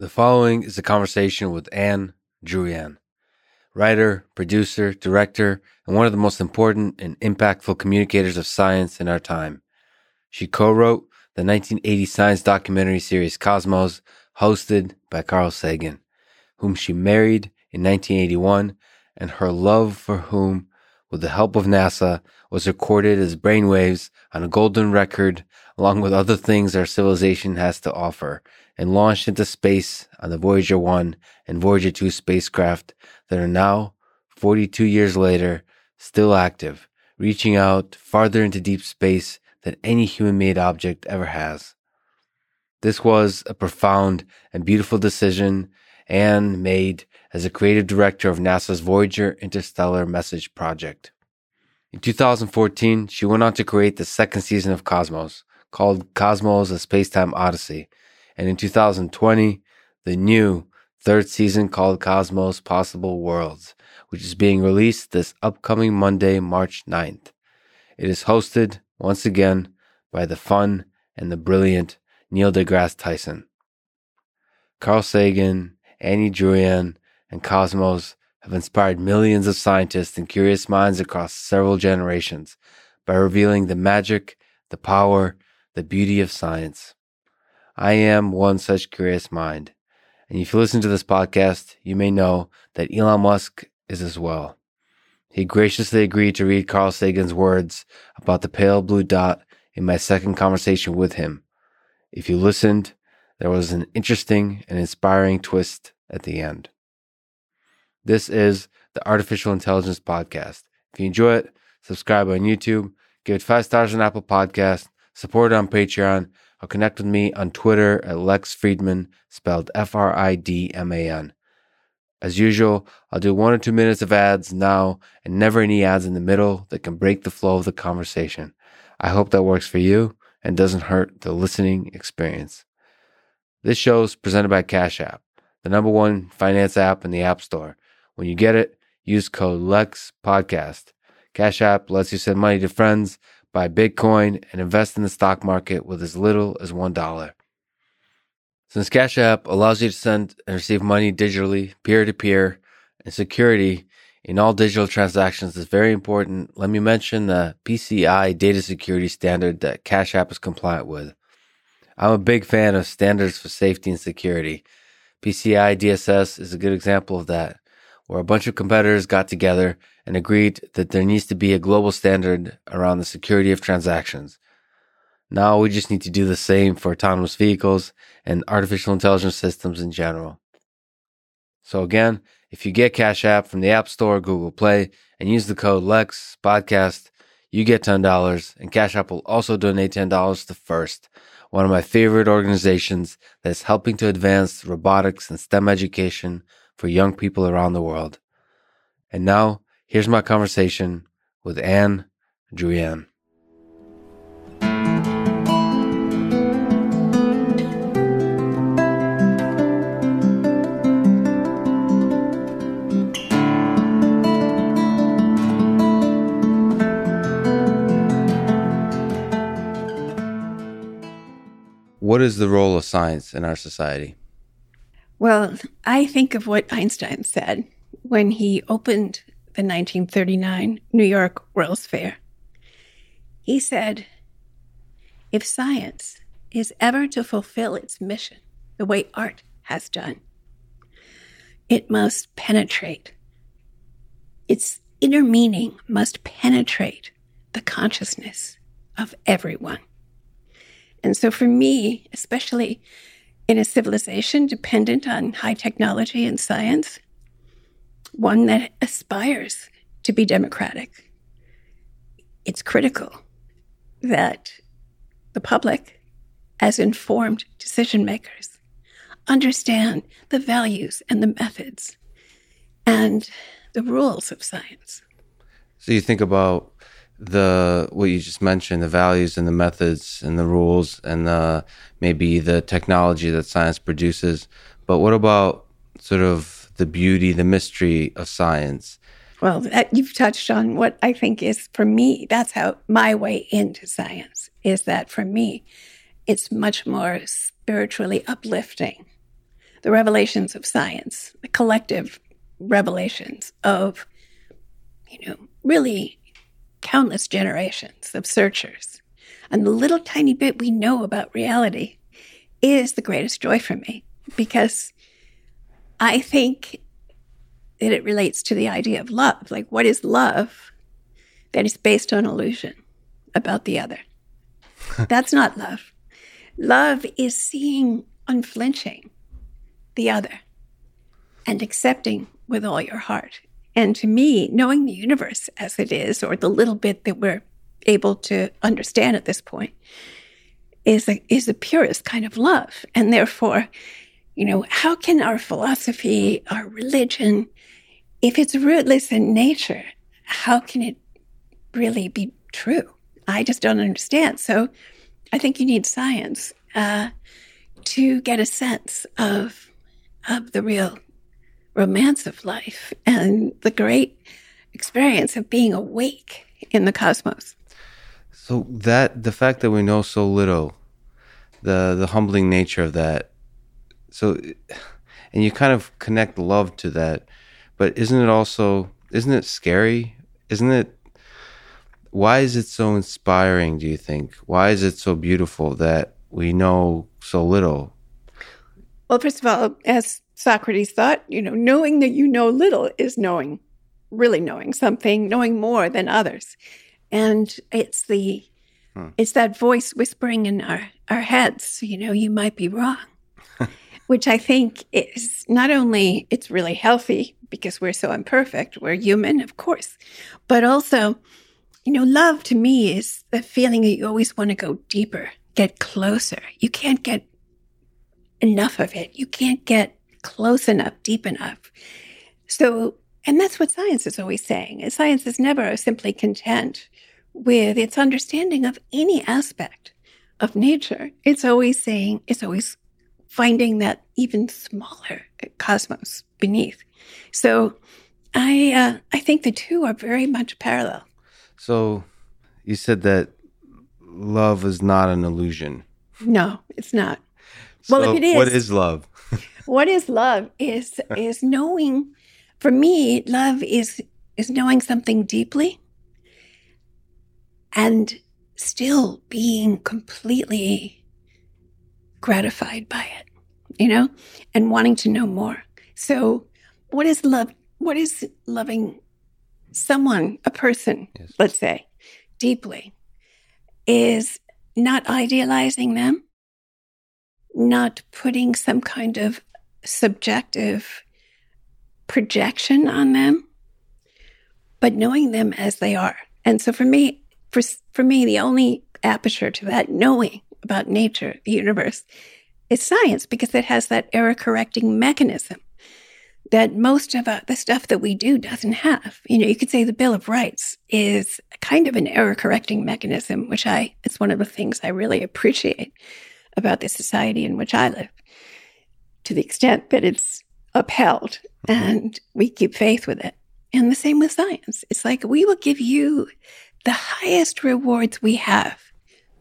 The following is a conversation with Ann Druyan, writer, producer, director, and one of the most important and impactful communicators of science in our time. She co wrote the 1980 science documentary series Cosmos, hosted by Carl Sagan, whom she married in 1981, and her love for whom, with the help of NASA, was recorded as brainwaves on a golden record, along with other things our civilization has to offer and launched into space on the Voyager 1 and Voyager 2 spacecraft that are now, 42 years later, still active, reaching out farther into deep space than any human made object ever has. This was a profound and beautiful decision Ann made as a creative director of NASA's Voyager Interstellar Message Project. In 2014, she went on to create the second season of Cosmos, called Cosmos A Spacetime Odyssey, and in 2020, the new third season called Cosmos Possible Worlds, which is being released this upcoming Monday, March 9th. It is hosted, once again, by the fun and the brilliant Neil deGrasse Tyson. Carl Sagan, Annie Druyan, and Cosmos have inspired millions of scientists and curious minds across several generations by revealing the magic, the power, the beauty of science. I am one such curious mind. And if you listen to this podcast, you may know that Elon Musk is as well. He graciously agreed to read Carl Sagan's words about the pale blue dot in my second conversation with him. If you listened, there was an interesting and inspiring twist at the end. This is the Artificial Intelligence Podcast. If you enjoy it, subscribe on YouTube, give it five stars on Apple Podcast, support it on Patreon, or connect with me on Twitter at Lex Fridman, spelled F R I D M A N. As usual, I'll do one or two minutes of ads now and never any ads in the middle that can break the flow of the conversation. I hope that works for you and doesn't hurt the listening experience. This show is presented by Cash App, the number one finance app in the App Store. When you get it, use code LEX Podcast. Cash App lets you send money to friends buy Bitcoin, and invest in the stock market with as little as $1. Since Cash App allows you to send and receive money digitally, peer to peer, and security in all digital transactions is very important, let me mention the PCI data security standard that Cash App is compliant with. I'm a big fan of standards for safety and security. PCI DSS is a good example of that where a bunch of competitors got together and agreed that there needs to be a global standard around the security of transactions. Now we just need to do the same for autonomous vehicles and artificial intelligence systems in general. So again, if you get Cash App from the App Store or Google Play and use the code LEX podcast, you get $10 and Cash App will also donate $10 to FIRST, one of my favorite organizations that is helping to advance robotics and STEM education for young people around the world. And now, here's my conversation with Ann Druyan. What is the role of science in our society? Well, I think of what Einstein said when he opened the 1939 New York World's Fair. He said, if science is ever to fulfill its mission the way art has done, it must penetrate. Its inner meaning must penetrate the consciousness of everyone. And so for me, especially in a civilization dependent on high technology and science, one that aspires to be democratic. It's critical that the public, as informed decision makers, understand the values and the methods and the rules of science. So you think about the what you just mentioned the values and the methods and the rules and the maybe the technology that science produces. But what about sort of the beauty the mystery of science? Well that, you've touched on what i think is for me that's how my way into science is that for me it's much more spiritually uplifting. The revelations of science, the collective revelations of, you know, really countless generations of searchers. And the little tiny bit we know about reality is the greatest joy for me because I think that it relates to the idea of love. Like, what is love that is based on illusion about the other? That's not love. Love is seeing unflinching the other and accepting with all your heart. And to me, knowing the universe as it is, or the little bit that we're able to understand at this point, is a, is the purest kind of love. And therefore, you know, how can our philosophy, our religion, if it's rootless in nature, how can it really be true? I just don't understand. So I think you need science uh, to get a sense of of the real romance of life and the great experience of being awake in the cosmos. So that the fact that we know so little, the the humbling nature of that. So, and you kind of connect love to that, but isn't it also isn't it scary? Isn't it? Why is it so inspiring? Do you think? Why is it so beautiful that we know so little? Well, first of all, as Socrates thought, you know, knowing that you know little is knowing, really knowing something, knowing more than others and it's the hmm. it's that voice whispering in our our heads you know you might be wrong which i think is not only it's really healthy because we're so imperfect we're human of course but also you know love to me is the feeling that you always want to go deeper get closer you can't get enough of it you can't get close enough deep enough so and that's what science is always saying. Science is never simply content with its understanding of any aspect of nature. It's always saying, it's always finding that even smaller cosmos beneath. So I uh, I think the two are very much parallel. So you said that love is not an illusion. No, it's not. So well, if it is, what is love? what is love is is knowing for me, love is is knowing something deeply and still being completely gratified by it, you know, and wanting to know more. So, what is love? What is loving someone, a person, yes. let's say, deeply, is not idealizing them, not putting some kind of subjective projection on them, but knowing them as they are. And so for me, for, for me, the only aperture to that knowing about nature, the universe, is science because it has that error correcting mechanism that most of uh, the stuff that we do doesn't have. You know, you could say the Bill of Rights is kind of an error correcting mechanism, which I, it's one of the things I really appreciate about the society in which I live to the extent that it's upheld mm-hmm. and we keep faith with it. And the same with science. It's like we will give you the highest rewards we have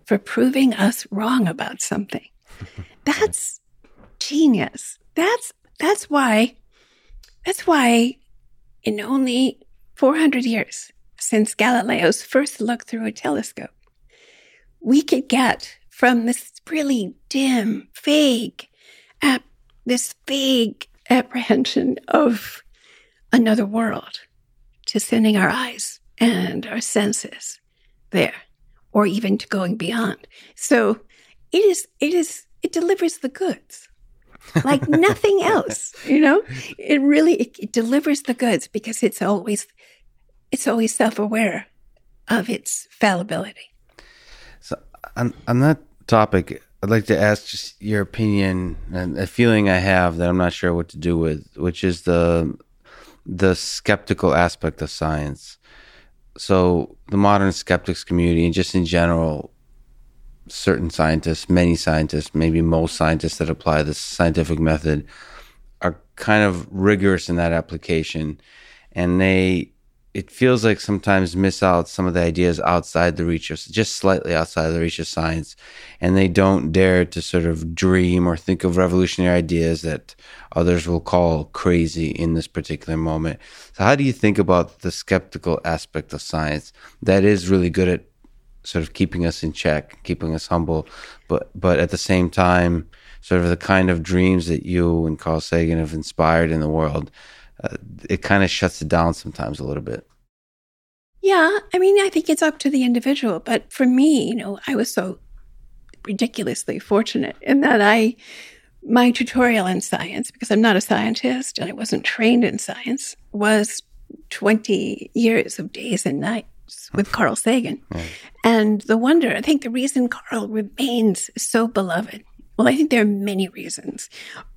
for proving us wrong about something. That's genius. That's that's why that's why in only 400 years since Galileo's first look through a telescope, we could get from this really dim, vague, uh, this vague apprehension of another world to sending our eyes and our senses there or even to going beyond. So it is it is it delivers the goods like nothing else you know? It really it, it, delivers the goods because it's always it's always self-aware of its fallibility. So on, on that topic I'd like to ask just your opinion and a feeling I have that I'm not sure what to do with, which is the the skeptical aspect of science. So the modern skeptics community and just in general, certain scientists, many scientists, maybe most scientists that apply this scientific method are kind of rigorous in that application. And they it feels like sometimes miss out some of the ideas outside the reach of just slightly outside the reach of science and they don't dare to sort of dream or think of revolutionary ideas that others will call crazy in this particular moment so how do you think about the skeptical aspect of science that is really good at sort of keeping us in check keeping us humble but but at the same time sort of the kind of dreams that you and carl sagan have inspired in the world uh, it kind of shuts it down sometimes a little bit. Yeah, I mean, I think it's up to the individual. But for me, you know, I was so ridiculously fortunate in that I, my tutorial in science, because I'm not a scientist and I wasn't trained in science, was 20 years of days and nights with Carl Sagan. And the wonder, I think the reason Carl remains so beloved, well, I think there are many reasons,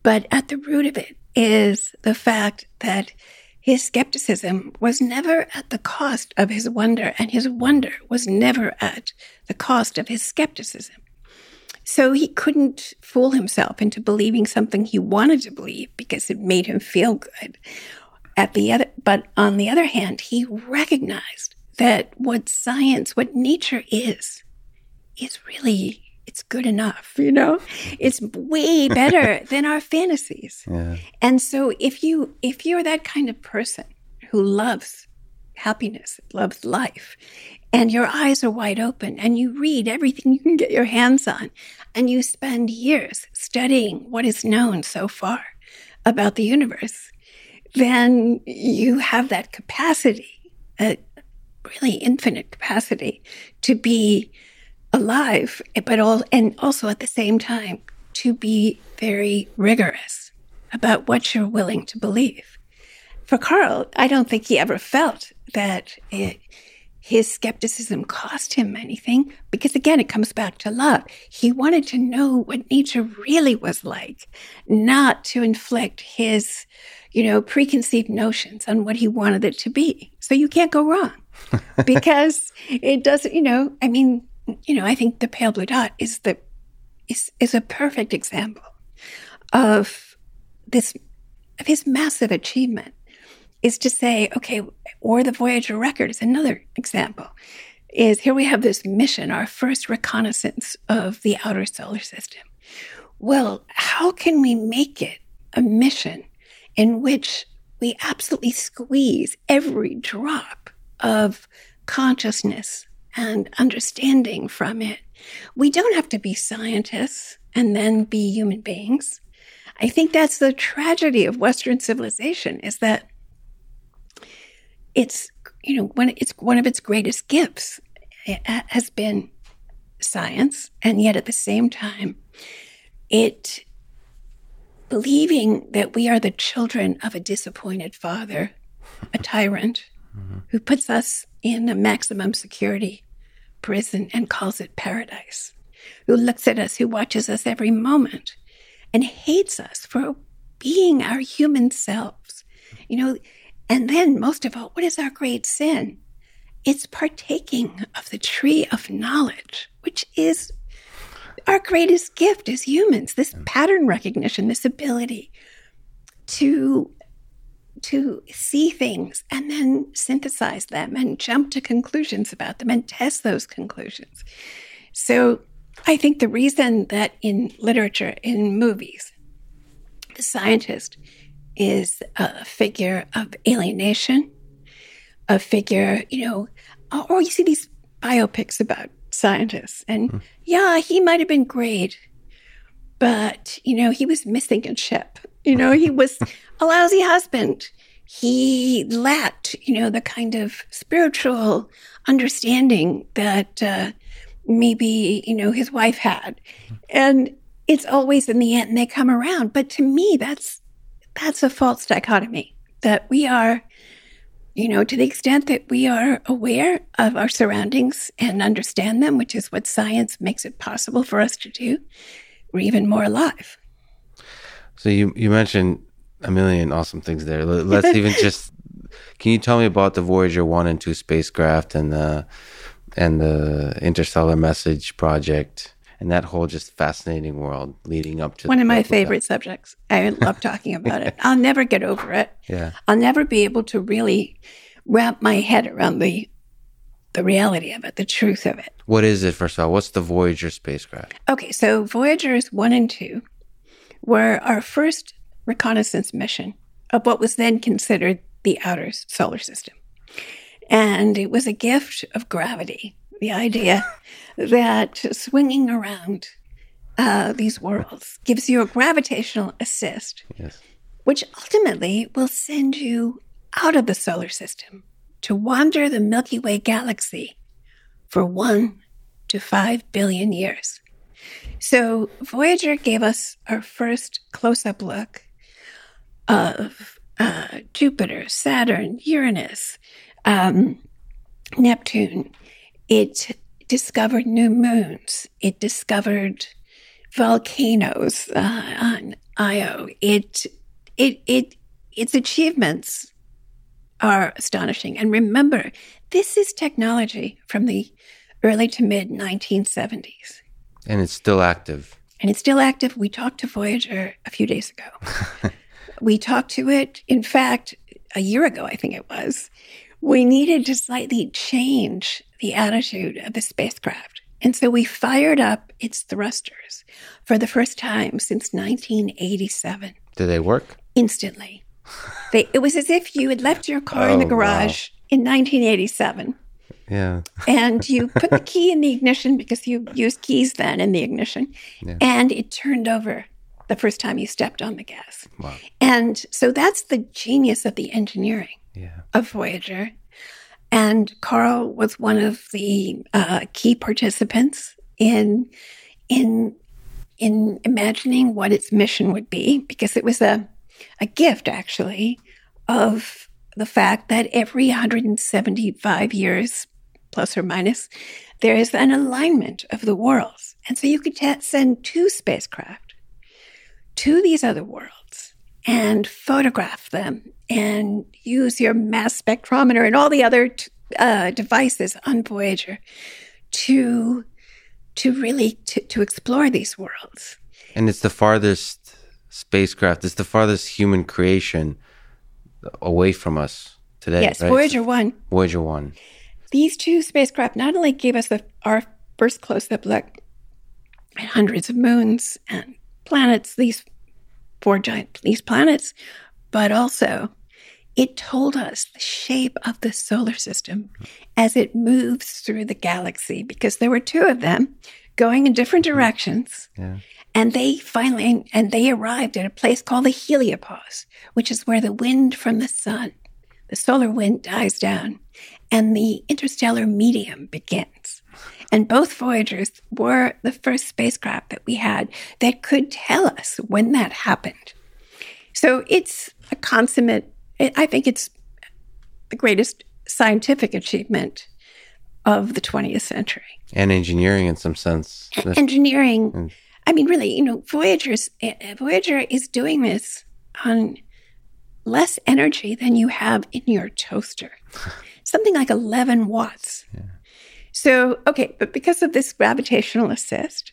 but at the root of it is the fact that his skepticism was never at the cost of his wonder, and his wonder was never at the cost of his skepticism. So he couldn't fool himself into believing something he wanted to believe because it made him feel good. At the other, but on the other hand, he recognized that what science, what nature is, is really it's good enough, you know? It's way better than our fantasies. Yeah. And so if you if you're that kind of person who loves happiness, loves life, and your eyes are wide open and you read everything you can get your hands on and you spend years studying what is known so far about the universe, then you have that capacity, a really infinite capacity to be alive, but all, and also at the same time to be very rigorous about what you're willing to believe. For Carl, I don't think he ever felt that it, his skepticism cost him anything because again, it comes back to love. He wanted to know what nature really was like, not to inflict his, you know, preconceived notions on what he wanted it to be. So you can't go wrong because it doesn't, you know, I mean, you know, I think the pale blue dot is the is is a perfect example of this of his massive achievement. Is to say, okay, or the Voyager record is another example. Is here we have this mission, our first reconnaissance of the outer solar system. Well, how can we make it a mission in which we absolutely squeeze every drop of consciousness and understanding from it. We don't have to be scientists and then be human beings. I think that's the tragedy of Western civilization is that it's, you know, when it's one of its greatest gifts has been science. And yet at the same time, it believing that we are the children of a disappointed father, a tyrant, mm-hmm. who puts us in a maximum security prison and calls it paradise, who looks at us, who watches us every moment and hates us for being our human selves. You know, and then most of all, what is our great sin? It's partaking of the tree of knowledge, which is our greatest gift as humans this pattern recognition, this ability to to see things and then synthesize them and jump to conclusions about them and test those conclusions. So I think the reason that in literature, in movies, the scientist is a figure of alienation, a figure, you know, or you see these biopics about scientists, and mm. yeah, he might have been great, but, you know, he was missing a chip. You know, he was a lousy husband. He lacked, you know, the kind of spiritual understanding that uh, maybe, you know, his wife had. And it's always in the end they come around. But to me, that's that's a false dichotomy that we are, you know, to the extent that we are aware of our surroundings and understand them, which is what science makes it possible for us to do, we're even more alive. So you you mentioned a million awesome things there. Let's even just can you tell me about the Voyager one and two spacecraft and the and the interstellar message project and that whole just fascinating world leading up to one of my favorite subjects. I love talking about it. I'll never get over it. Yeah, I'll never be able to really wrap my head around the the reality of it, the truth of it. What is it, first of all? What's the Voyager spacecraft? Okay, so Voyagers 1 and 2 were our first reconnaissance mission of what was then considered the outer solar system. And it was a gift of gravity, the idea that swinging around uh, these worlds gives you a gravitational assist, Yes. which ultimately will send you out of the solar system to wander the Milky Way galaxy for one to five billion years. So Voyager gave us our first close up look of uh, Jupiter, Saturn, Uranus, um, Neptune. It discovered new moons. It discovered volcanoes uh, on Io. It, it, it, its achievements are astonishing. And remember, this is technology from the early to mid 1970s. And it's still active. And it's still active. We talked to Voyager a few days ago. we talked to it, in fact, a year ago, I think it was. We needed to slightly change the attitude of the spacecraft. And so we fired up its thrusters for the first time since 1987 Do they work? instantly. They, it was as if you had left your car in the Oh, wow. garage in 1987 Yeah. and you put the key in the ignition because you used keys then in the ignition Yeah. and it turned over the first time you stepped on the gas. Wow. And so that's the genius of the engineering Yeah. of Voyager. And Carl was one of the uh, key participants in in in imagining what its mission would be, because it was a a gift actually of the fact that every 175 years, plus or minus, there is an alignment of the worlds, and so you could t- send two spacecraft to these other worlds and photograph them and use your mass spectrometer and all the other t- uh, devices on Voyager to to really to, to explore these worlds. And it's the farthest spacecraft. It's the farthest human creation away from us today. yes, right? Voyager One. Voyager one. These two spacecraft not only gave us the, our first close-up look at hundreds of moons and planets, these four giant these planets, but also it told us the shape of the solar system as it moves through the galaxy because there were two of them going in different mm-hmm. directions. Yeah. And they finally, and they arrived at a place called the heliopause, which is where the wind from the sun, the solar wind dies down and the interstellar medium begins. And both Voyagers were the first spacecraft that we had that could tell us when that happened. So it's a consummate, I think it's the greatest scientific achievement of the 20th century And engineering in some sense. and engineering. I mean, really, you know, Voyager's eh, Voyager is doing this on less energy than you have in your toaster, something like eleven watts. So, okay, but because of this gravitational assist,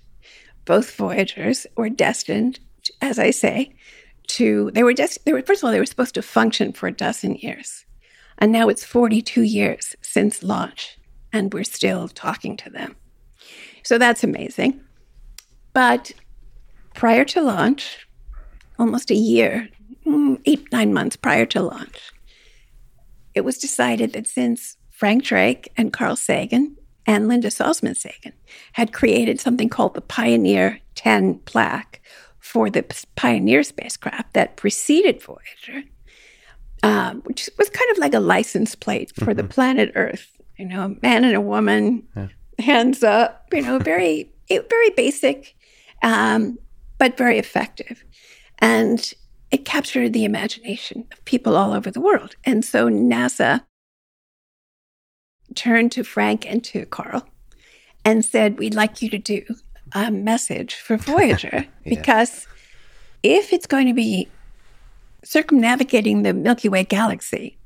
both Voyagers were destined, to, as I say, to they were just they were first of all they were supposed to function for a dozen years, and now it's forty two years since launch, and we're still talking to them. So that's amazing. But prior to launch, almost a year, eight, nine months prior to launch, it was decided that since Frank Drake and Carl Sagan and Linda Salzman Sagan had created something called the Pioneer 10 plaque for the Pioneer spacecraft that preceded Voyager, um, which was kind of like a license plate for the planet Earth. You know, a man and a woman, hands up. You know, very very basic, um, but very effective, and it captured the imagination of people all over the world. And so NASA turned to Frank and to Carl and said, "We'd like you to do a message for Voyager because if it's going to be circumnavigating the Milky Way galaxy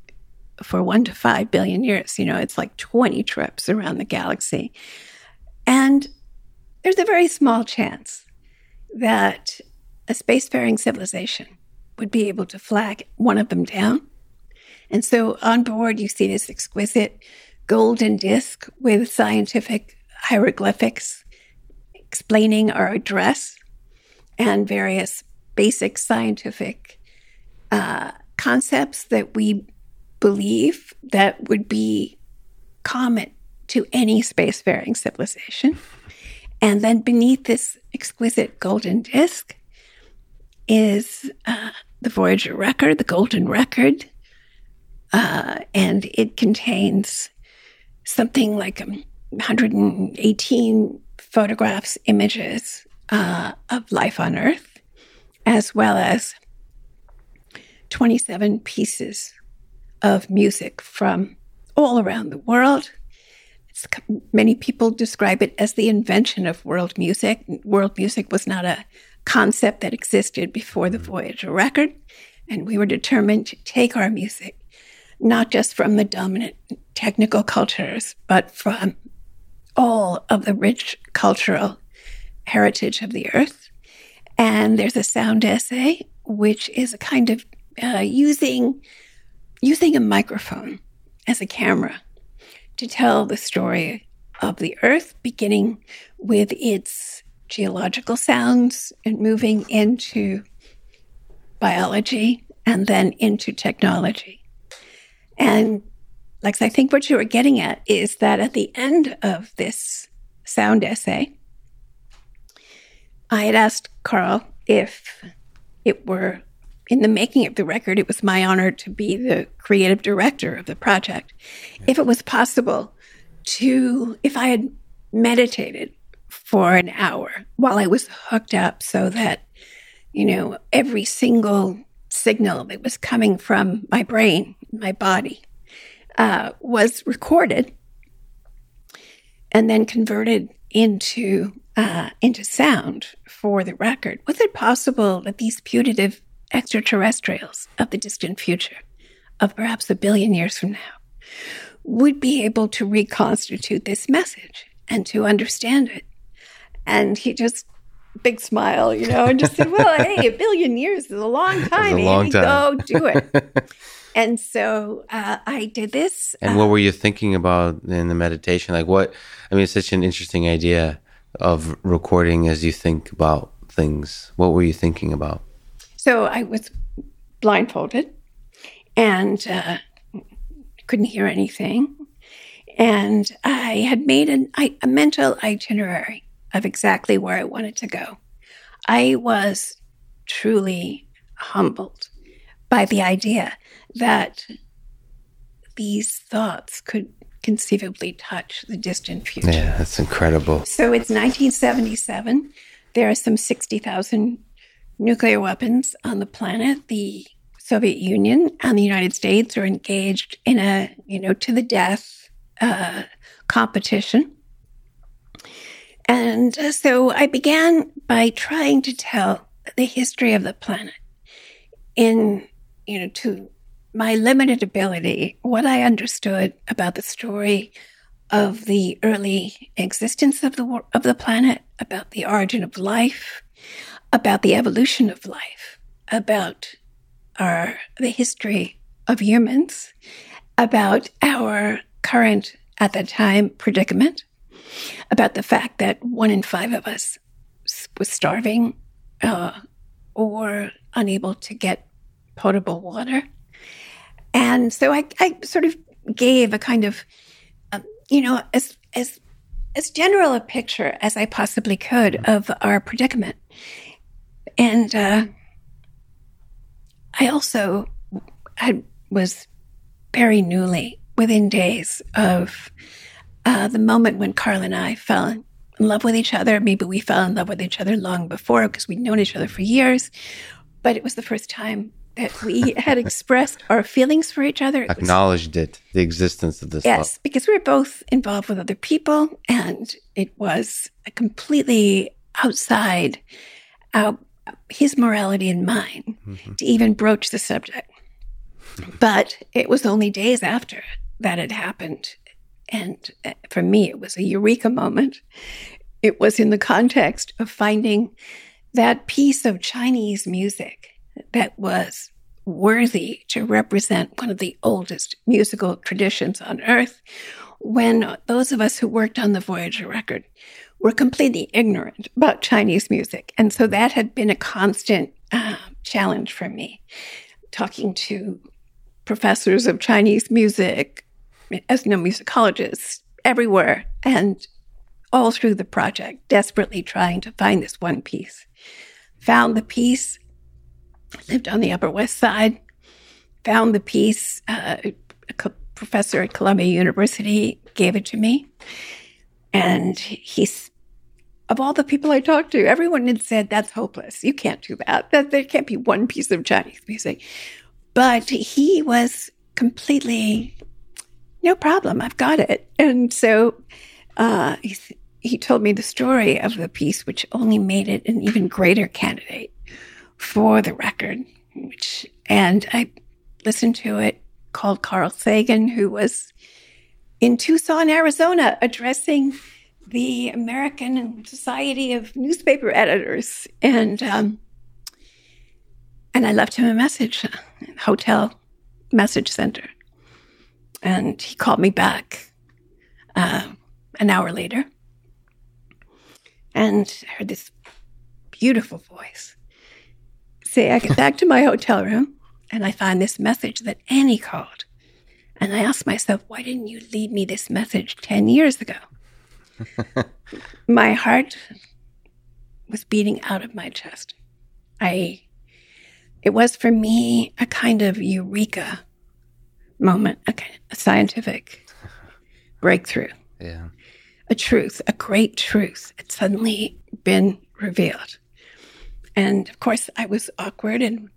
for one to five billion years. You know, it's like 20 trips around the galaxy. And there's a very small chance that a spacefaring civilization would be able to flag one of them down. And so on board, you see this exquisite golden disc with scientific hieroglyphics explaining our address and various basic scientific uh, concepts that we believe that would be common to any spacefaring civilization. And then beneath this exquisite golden disc is uh, the Voyager record, the golden record. Uh, and it contains something like 118 photographs, images uh, of life on Earth, as well as 27 pieces of music from all around the world. It's, many people describe it as the invention of world music. World music was not a concept that existed before the Voyager record, and we were determined to take our music not just from the dominant technical cultures, but from all of the rich cultural heritage of the earth. And there's a sound essay, which is a kind of uh, using using a microphone as a camera to tell the story of the earth, beginning with its geological sounds and moving into biology and then into technology. And like I think what you were getting at is that at the end of this sound essay, I had asked Carl if it were in the making of the record, it was my honor to be the creative director of the project. If it was possible to, if I had meditated for an hour while I was hooked up so that, you know, every single signal that was coming from my brain, my body, uh, was recorded and then converted into uh, into sound for the record. Was it possible that these putative extraterrestrials of the distant future, of perhaps a billion years from now, would be able to reconstitute this message and to understand it? And he just big smile, you know, and just said, "Well, hey, a billion years is a long time. a long time. Go do it." and so uh, I did this. And uh, what were you thinking about in the meditation? Like, what? I mean, it's such an interesting idea of recording as you think about things. What were you thinking about? So I was blindfolded and uh, couldn't hear anything. And I had made an, I, a mental itinerary of exactly where I wanted to go. I was truly humbled by the idea that these thoughts could conceivably touch the distant future. Yeah, that's incredible. So it's 1977. There are some 60,000 nuclear weapons on the planet. The Soviet Union and the United States are engaged in a, you know, to the death uh, competition. And uh, so I began by trying to tell the history of the planet in, you know, to my limited ability, what I understood about the story of the early existence of the of the planet, about the origin of life, about the evolution of life, about our the history of humans, about our current at the time predicament, about the fact that one in five of us was starving uh, or unable to get potable water and so I, I sort of gave a kind of, um, you know, as, as, as general a picture as I possibly could of our predicament. And uh, I also was very newly within days of uh, the moment when Carl and I fell in love with each other. Maybe we fell in love with each other long before because we'd known each other for years, but it was the first time that we had expressed our feelings for each other. It Acknowledged was, it, the existence of this yes, love. because we were both involved with other people, and it was a completely outside our, his morality and mine mm-hmm. to even broach the subject. but it was only days after that had happened. And uh, for me, it was a eureka moment. It was in the context of finding that piece of Chinese music that was worthy to represent one of the oldest musical traditions on earth when those of us who worked on the Voyager record were completely ignorant about Chinese music. And so that had been a constant uh, challenge for me, talking to professors of Chinese music, ethnomusicologists everywhere, and all through the project, desperately trying to find this one piece. Found the piece, lived on the Upper West Side, found the piece. Uh, a professor at Columbia University gave it to me. And he's, of all the people I talked to, everyone had said, that's hopeless. You can't do that. that there can't be one piece of Chinese music. But he was completely, no problem. I've got it. And so uh, he, he told me the story of the piece, which only made it an even greater candidate for the record. Which, and I listened to it, called Carl Sagan, who was in Tucson, Arizona, addressing the American Society of Newspaper Editors, and um, and I left him a message, hotel message center, and he called me back uh, an hour later, and I heard this beautiful voice say, "I get back to my hotel room." And I find this message that Annie called. And I asked myself, why didn't you leave me this message 10 years ago? my heart was beating out of my chest. I it was for me a kind of eureka moment, a, a scientific breakthrough. Yeah. A truth, a great truth had suddenly been revealed. And of course, I was awkward and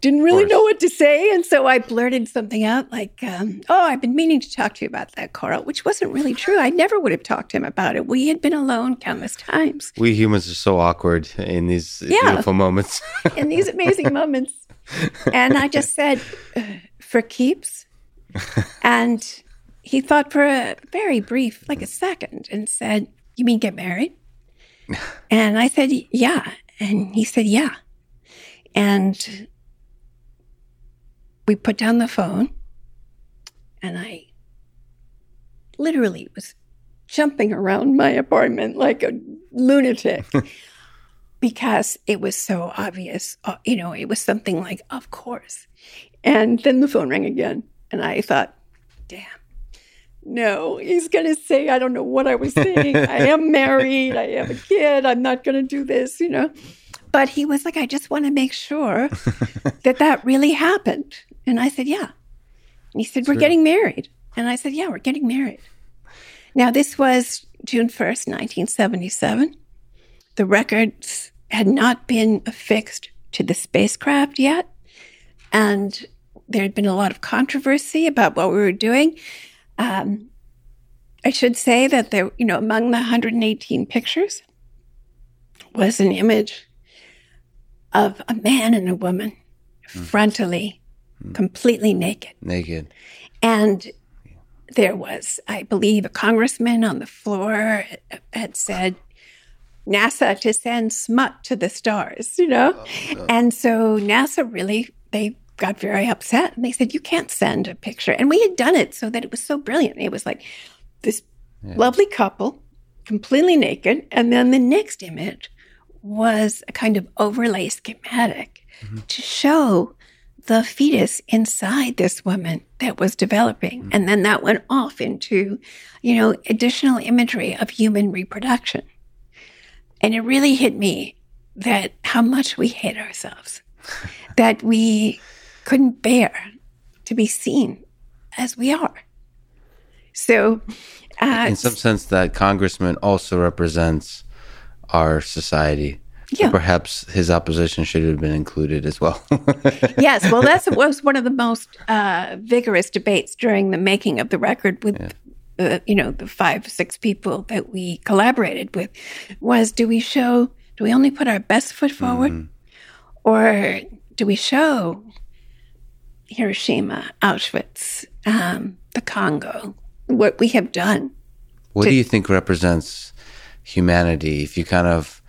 didn't really know what to say. And so I blurted something out like, um, Oh, I've been meaning to talk to you about that, Carl, which wasn't really true. I never would have talked to him about it. We had been alone countless times. We humans are so awkward in these yeah. beautiful moments. in these amazing moments. And I just said, uh, For keeps. And he thought for a very brief, like a second, and said, You mean get married? And I said, Yeah. And he said, Yeah. And we put down the phone and I literally was jumping around my apartment like a lunatic because it was so obvious. Uh, you know, it was something like, of course. And then the phone rang again. And I thought, damn, no, he's going to say, I don't know what I was saying. I am married. I have a kid. I'm not going to do this, you know. But he was like, I just want to make sure that that really happened. And I said, Yeah. And he said, We're getting married. And I said, Yeah, we're getting married. Now, this was June 1st, 1977. The records had not been affixed to the spacecraft yet. And there had been a lot of controversy about what we were doing. Um, I should say that there, you know, among the 118 pictures was an image of a man and a woman mm. frontally completely naked. Naked. And there was, I believe, a congressman on the floor had said, NASA to send smut to the stars, you know? Oh, And so NASA really, they got very upset and they said, you can't send a picture. And we had done it so that it was so brilliant. It was like this yeah. lovely couple, completely naked. And then the next image was a kind of overlay schematic mm-hmm. to show the fetus inside this woman that was developing. Mm-hmm. And then that went off into, you know, additional imagery of human reproduction. And it really hit me that how much we hate ourselves, that we couldn't bear to be seen as we are. So, uh, in some sense, that congressman also represents our society yeah. perhaps his opposition should have been included as well. yes, well, that was one of the most uh, vigorous debates during the making of the record with. Yeah. Uh, you know the five six people that we collaborated with was do we show do we only put our best foot forward mm-hmm. or do we show hiroshima auschwitz um, the congo what we have done what to- do you think represents humanity if you kind of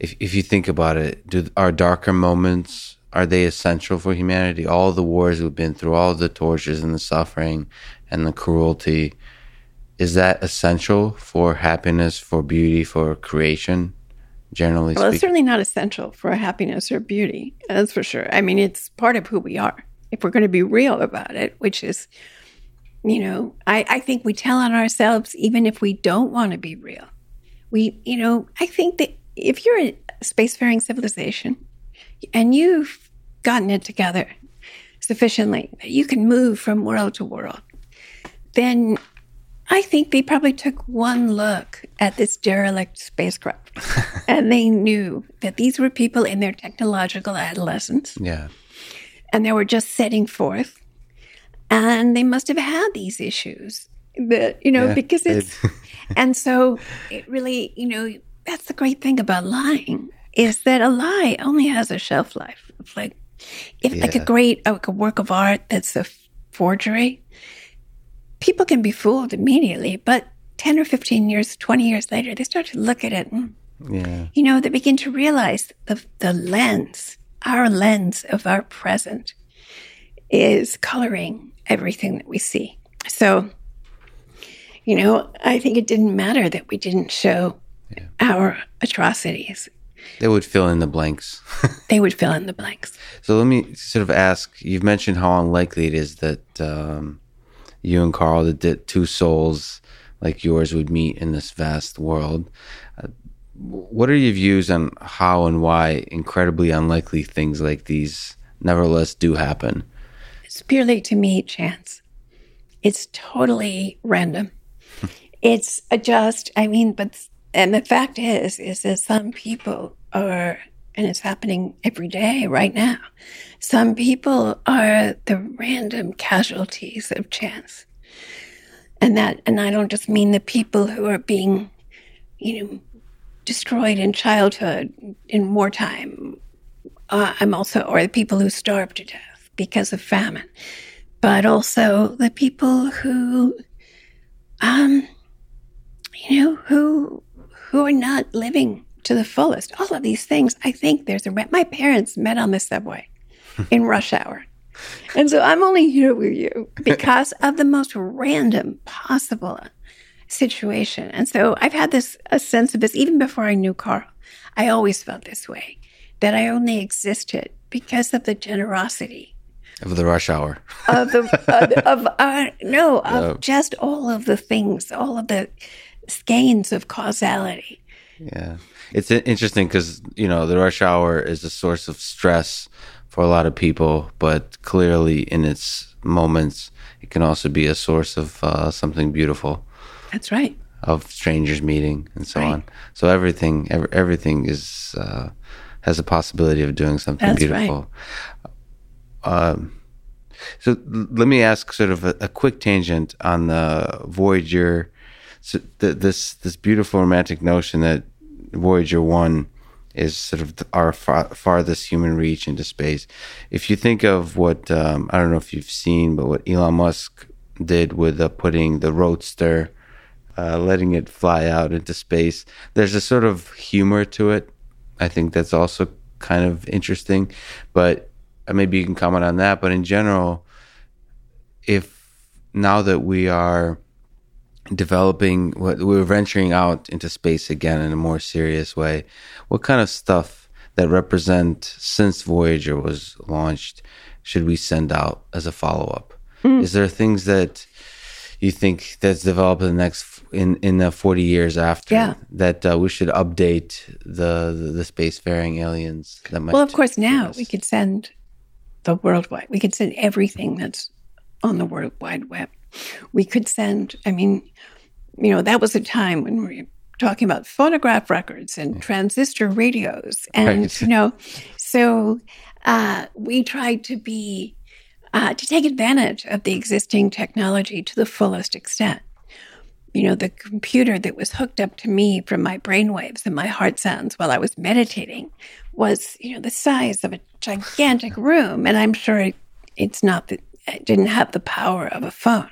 if if you think about it, do our darker moments are they essential for humanity? All the wars we've been through, all the tortures and the suffering and the cruelty, is that essential for happiness, for beauty, for creation? Generally speaking? well, speaking, it's certainly not essential for happiness or beauty. That's for sure. I mean, it's part of who we are. If we're going to be real about it, which is, you know, I, I think we tell on ourselves even if we don't want to be real. We, you know, I think that if you're a spacefaring civilization and you've gotten it together sufficiently that you can move from world to world, then I think they probably took one look at this derelict spacecraft and they knew that these were people in their technological adolescence. Yeah. And they were just setting forth. And they must have had these issues that, you know, yeah, because it's, and so it really, you know, that's the great thing about lying is that a lie only has a shelf life. Like, if yeah. like a great, uh, like a work of art that's a forgery, people can be fooled immediately, but 10 or 15 years, 20 years later, they start to look at it and, yeah. you know, they begin to realize the, the lens, our lens of our present is coloring everything that we see. So, you know, I think it didn't matter that we didn't show yeah. our atrocities. They would fill in the blanks. they would fill in the blanks. So let me sort of ask you've mentioned how unlikely it is that um, you and Carl, that two souls like yours would meet in this vast world. Uh, what are your views on how and why incredibly unlikely things like these nevertheless do happen? It's purely to me chance. It's totally random. it's just, I mean, but, and the fact is, is that some people are, and it's happening every day right now, some people are the random casualties of chance. And that, and I don't just mean the people who are being, you know, destroyed in childhood, in wartime. Uh, I'm also, or the people who starve to death because of famine, but also the people who, um, you know, who who are not living to the fullest. All of these things, I think there's a. My parents met on the subway in rush hour. And so I'm only here with you because of the most random possible situation. And so I've had this a sense of this even before I knew Carl. I always felt this way that I only existed because of the generosity of the rush hour of the of, of uh, no of just all of the things, all of the skeins of causality. Yeah, it's interesting because you know the rush hour is a source of stress for a lot of people, but clearly in its moments, it can also be a source of uh, something beautiful. That's right. Of strangers meeting and so right. on. So everything, every, everything is uh, has a possibility of doing something That's beautiful. Right. Um, so let me ask sort of a, a quick tangent on the Voyager. So this this beautiful romantic notion that Voyager one is sort of our far, farthest human reach into space. If you think of what um, I don't know if you've seen, but what Elon Musk did with uh, putting the Roadster, uh, letting it fly out into space, there's a sort of humor to it. I think that's also kind of interesting, but uh, maybe you can comment on that. But in general, if now that we are developing we're venturing out into space again in a more serious way what kind of stuff that represent since voyager was launched should we send out as a follow-up mm. is there things that you think that's developed in the next in in the 40 years after yeah. that uh, we should update the, the, the spacefaring aliens that might well of course now we could send the worldwide we could send everything that's on the world wide web we could send, I mean, you know, that was a time when we were talking about phonograph records and transistor radios. And, right. you know, so uh, we tried to be, uh, to take advantage of the existing technology to the fullest extent. You know, the computer that was hooked up to me from my brainwaves and my heart sounds while I was meditating was, you know, the size of a gigantic room. And I'm sure it, it's not that it didn't have the power of a phone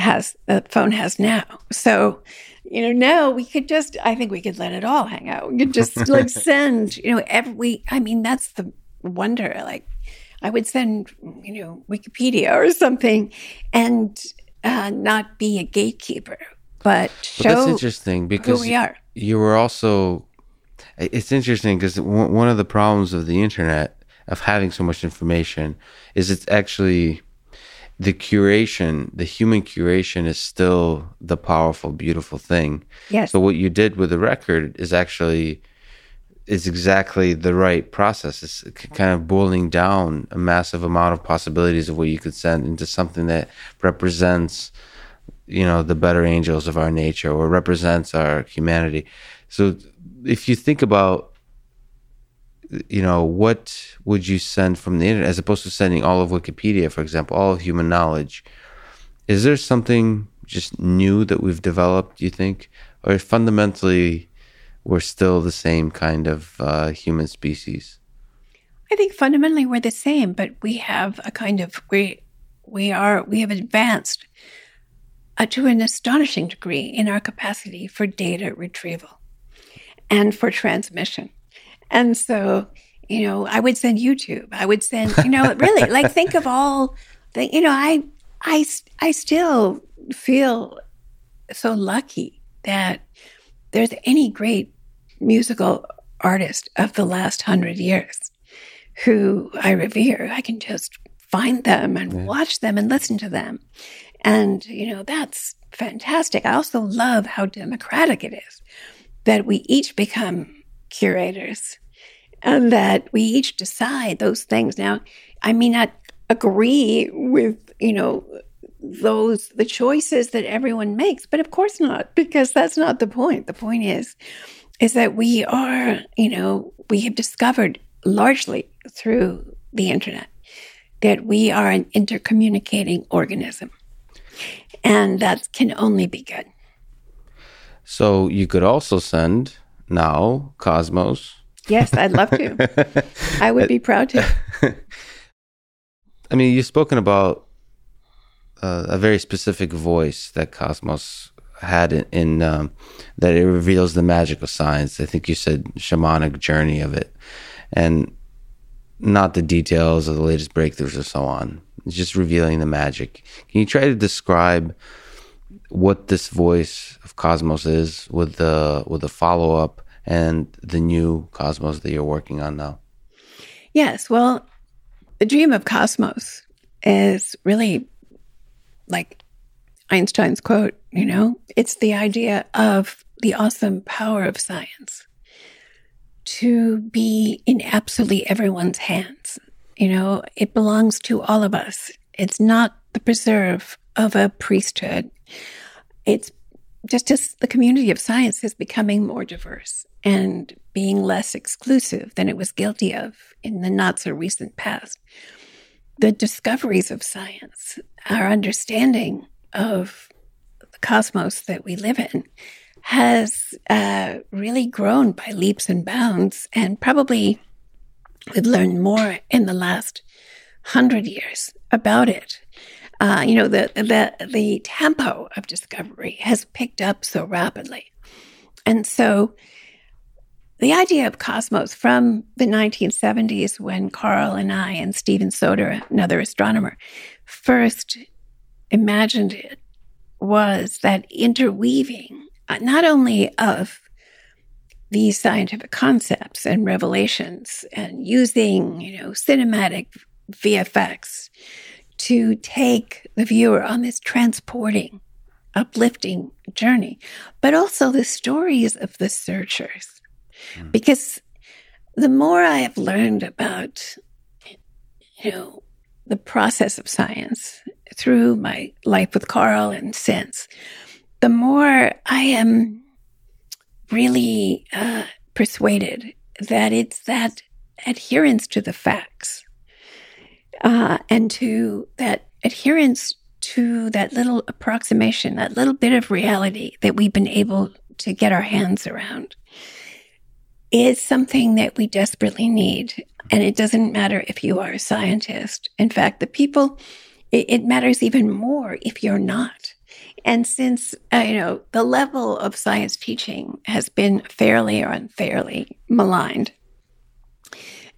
has the phone has now. So, you know, now we could just I think we could let it all hang out. We could just like send, you know, every we I mean that's the wonder, like, I would send, you know, Wikipedia or something and uh, not be a gatekeeper, but show Well, that's interesting because we are. you were also. It's interesting because one of the problems of the internet of having so much information is it's actually the curation, the human curation is still the powerful, beautiful thing. Yes. So what you did with the record is actually is exactly the right process. It's kind of boiling down a massive amount of possibilities of what you could send into something that represents, you know, the better angels of our nature or represents our humanity. So if you think about you know, what would you send from the internet as opposed to sending all of Wikipedia, for example, all of human knowledge? Is there something just new that we've developed, you think? Or fundamentally, we're still the same kind of uh, human species? I think fundamentally we're the same, but we have a kind of we we are we have advanced uh, to an astonishing degree in our capacity for data retrieval and for transmission. And so, you know, I would send YouTube. I would send, you know, really like think of all the, you know, I I I still feel so lucky that there's any great musical artist of the last hundred years who I revere. I can just find them and Yeah. watch them and listen to them. And, you know, that's fantastic. I also love how democratic it is that we each become curators and that we each decide those things. Now, I may not agree with, you know, those the choices that everyone makes, but of course not, because that's not the point. The point is is that we are, you know, we have discovered largely through the internet that we are an intercommunicating organism. And that can only be good. So you could also send now Cosmos. Yes, I'd love to. I would be proud to. I mean, you've spoken about a very specific voice that Cosmos had in, in um, that it reveals the magic of science. I think you said shamanic journey of it, and not the details of the latest breakthroughs or so on. It's just revealing the magic. Can you try to describe what this voice of Cosmos is with the with the follow up and the new Cosmos that you're working on now? Yes, well, the dream of cosmos is really like Einstein's quote, you know, it's the idea of the awesome power of science to be in absolutely everyone's hands. You know, it belongs to all of us. It's not the preserve of a priesthood. It's just as the community of science is becoming more diverse and being less exclusive than it was guilty of in the not so recent past. The discoveries of science, our understanding of the cosmos that we live in, has uh, really grown by leaps and bounds, and probably we've learned more in the last hundred years about it. Uh, you know, the, the the tempo of discovery has picked up so rapidly, and so the idea of cosmos from the 1970s, when Carl and I and Steven Soter, another astronomer, first imagined it, was that interweaving uh, not only of these scientific concepts and revelations and using, you know, cinematic VFX to take the viewer on this transporting, uplifting journey, but also the stories of the searchers. Because the more I have learned about, you know, the process of science through my life with Carl and since, the more I am really uh, persuaded that it's that adherence to the facts uh, and to that adherence to that little approximation, that little bit of reality that we've been able to get our hands around is something that we desperately need. And it doesn't matter if you are a scientist. In fact, the people, it, it matters even more if you're not. And since, uh, you know, the level of science teaching has been fairly or unfairly maligned,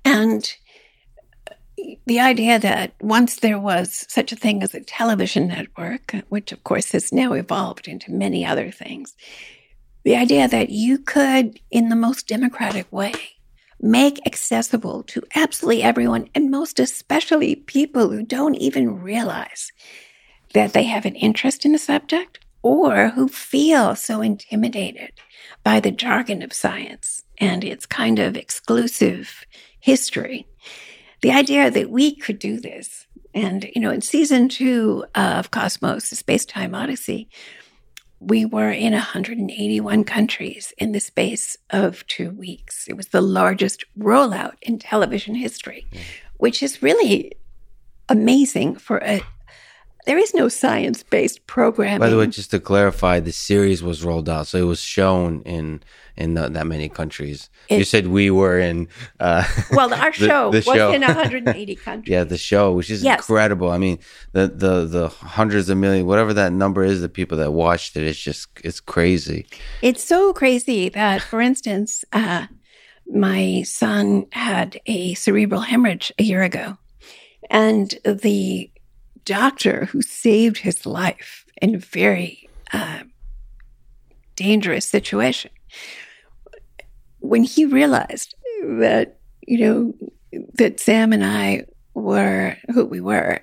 and the idea that once there was such a thing as a television network, which of course has now evolved into many other things, the idea that you could, in the most democratic way, make accessible to absolutely everyone, and most especially people who don't even realize that they have an interest in a subject or who feel so intimidated by the jargon of science and its kind of exclusive history. The idea that we could do this. And, you know, in season two of Cosmos, the Space Time Odyssey, we were in 181 countries in the space of two weeks. It was the largest rollout in television history, mm. which is really amazing for a. There is no science based programming. By the way, just to clarify, the series was rolled out, so it was shown in in the, that many countries. It, you said we were in. Uh, well, our show the, the was show. in 180 countries. yeah, the show, which is yes. incredible. I mean, the the the hundreds of million, whatever that number is, the people that watched it, it's just it's crazy. It's so crazy that, for instance, uh, my son had a cerebral hemorrhage a year ago, and the doctor who saved his life in a very uh, dangerous situation when he realized that, you know, that Sam and I were who we were,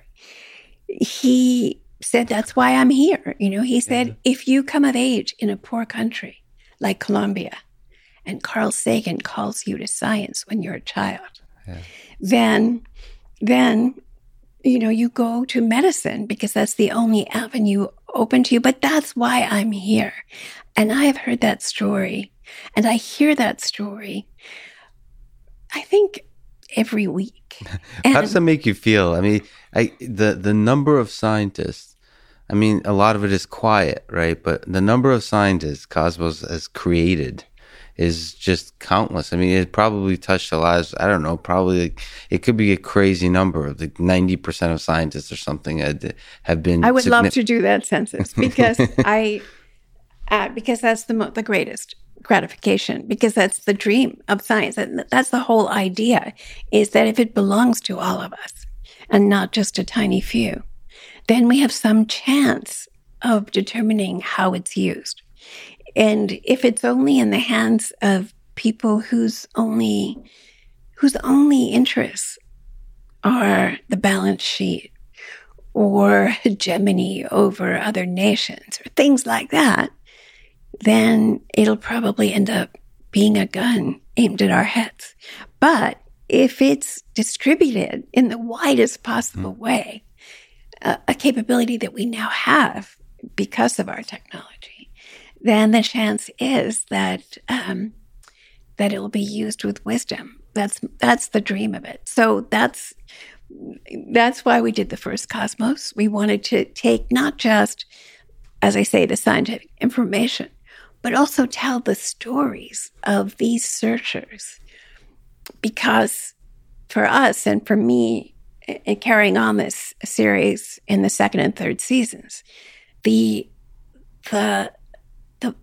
he said, That's why I'm here. You know, he said, yeah. If you come of age in a poor country like Colombia, and Carl Sagan calls you to science when you're a child, yeah. then, then, you know, you go to medicine because that's the only avenue open to you. But that's why I'm here. And I have heard that story and I hear that story, I think every week. How does that make you feel? I mean, I, the, the number of scientists, I mean, a lot of it is quiet, right? But the number of scientists Cosmos has created is just countless. I mean, it probably touched the lives. I don't know. Probably like, it could be a crazy number of like ninety percent of scientists or something have been. I would love to do that census because I, uh, because that's the mo- the greatest gratification because that's the dream of science. And that's the whole idea is that if it belongs to all of us and not just a tiny few, then we have some chance of determining how it's used. And if it's only in the hands of people whose only whose only interests are the balance sheet or hegemony over other nations or things like that, then it'll probably end up being a gun aimed at our heads. But if it's distributed in the widest possible mm-hmm. way, uh, a capability that we now have because of our technology, then the chance is that um, that it will be used with wisdom. That's that's the dream of it. So that's that's why we did the first Cosmos. We wanted to take not just, as I say, the scientific information, but also tell the stories of these searchers. Because for us and for me, in carrying on this series in the second and third seasons, the the the,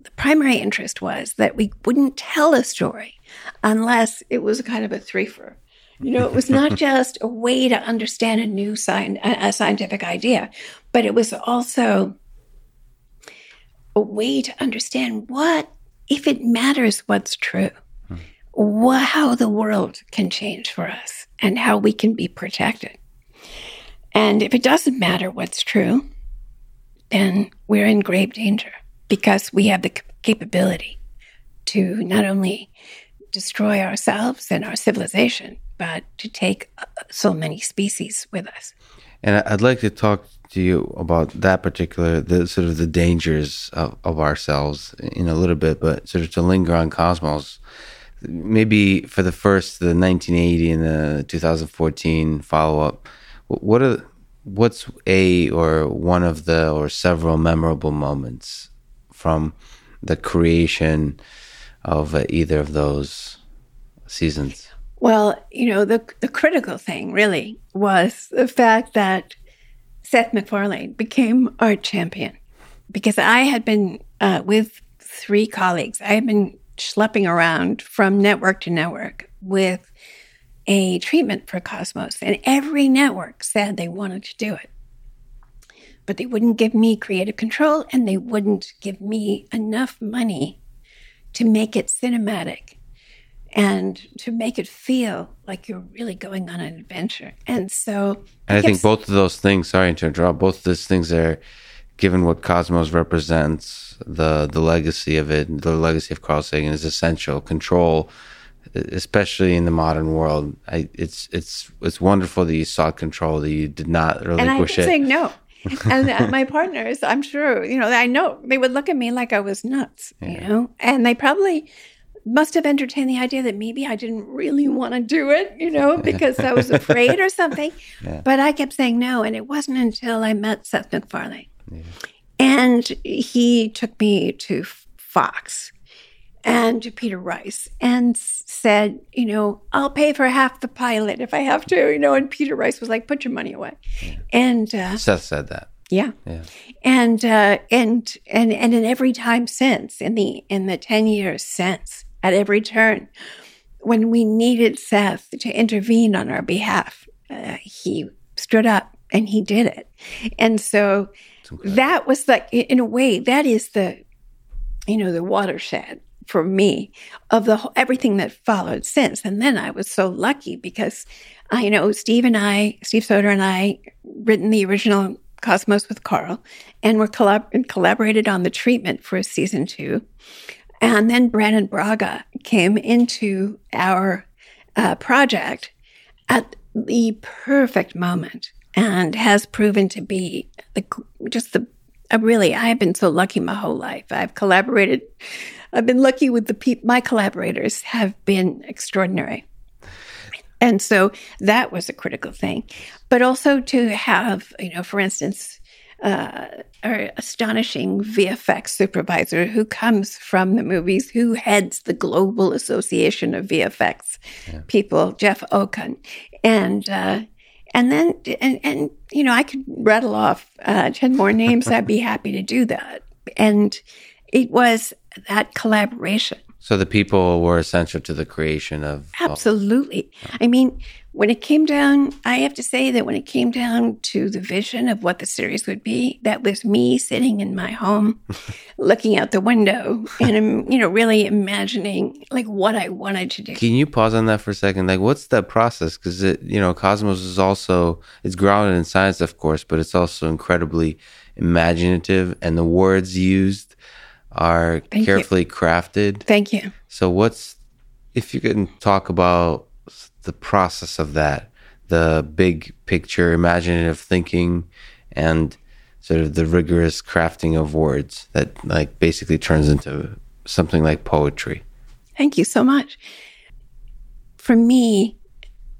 the primary interest was that we wouldn't tell a story unless it was kind of a threefer. You know, it was not just a way to understand a new sci- a scientific idea, but it was also a way to understand what, if it matters what's true, hmm. what, how the world can change for us and how we can be protected. And if it doesn't matter what's true, then we're in grave danger because we have the capability to not only destroy ourselves and our civilization, but to take uh, so many species with us. And I'd like to talk to you about that particular, the sort of the dangers of, of ourselves in a little bit, but sort of to linger on Cosmos, maybe for the first, the 1980 and the 2014 follow up, what are, what's a or one of the or several memorable moments from the creation of uh, either of those seasons? Well, you know, the the critical thing really was the fact that Seth MacFarlane became our champion because I had been uh, with three colleagues. I had been schlepping around from network to network with a treatment for Cosmos, and every network said they wanted to do it. But they wouldn't give me creative control and they wouldn't give me enough money to make it cinematic and to make it feel like you're really going on an adventure. And so and I, I think both of those things, sorry to interrupt, both of those things are given what Cosmos represents, the the legacy of it, the legacy of Carl Sagan is essential. Control, especially in the modern world, I, it's it's it's wonderful that you sought control, that you did not relinquish and I it. saying no. And uh, my partners, I'm sure, you know, I know they would look at me like I was nuts, yeah. you know, and they probably must have entertained the idea that maybe I didn't really want to do it, you know, because I was afraid or something. Yeah. But I kept saying no. And it wasn't until I met Seth MacFarlane. Yeah. And he took me to Fox and to Peter Rice and said, you know, I'll pay for half the pilot if I have to, you know. And Peter Rice was like, put your money away. Yeah. And uh, Seth said that. Yeah. Yeah. And uh, and and and in every time since, in the in the ten years since, at every turn. When we needed Seth to intervene on our behalf, uh, he stood up and he did it. And so that was like, in a way, that is the, you know, the watershed for me of the whole, everything that followed since. And then I was so lucky because I you know Steve and I, Steve Soter and I, written the original Cosmos with Carl, and were collab- collaborated on the treatment for season two. And then Brannon Braga came into our uh, project at the perfect moment and has proven to be the, just the uh, really I've been so lucky my whole life. I've collaborated. I've been lucky with the people. My collaborators have been extraordinary. And so that was a critical thing. But also to have, you know, for instance, uh, our astonishing VFX supervisor who comes from the movies, who heads the Global Association of VFX yeah. people, Jeff Okun, and uh, and then and, and you know I could rattle off uh, ten more names. I'd be happy to do that, and it was that collaboration. So the people were essential to the creation of absolutely. All- I mean, when it came down, I have to say that when it came down to the vision of what the series would be, that was me sitting in my home, looking out the window, and um, you know, really imagining like what I wanted to do. Can you pause on that for a second? Like, what's that process? Because it, you know, Cosmos is also it's grounded in science, of course, but it's also incredibly imaginative, and the words used are Thank carefully you. crafted. Thank you. So, what's if you can talk about the process of that, the big picture, imaginative thinking, and sort of the rigorous crafting of words that like basically turns into something like poetry. Thank you so much. For me,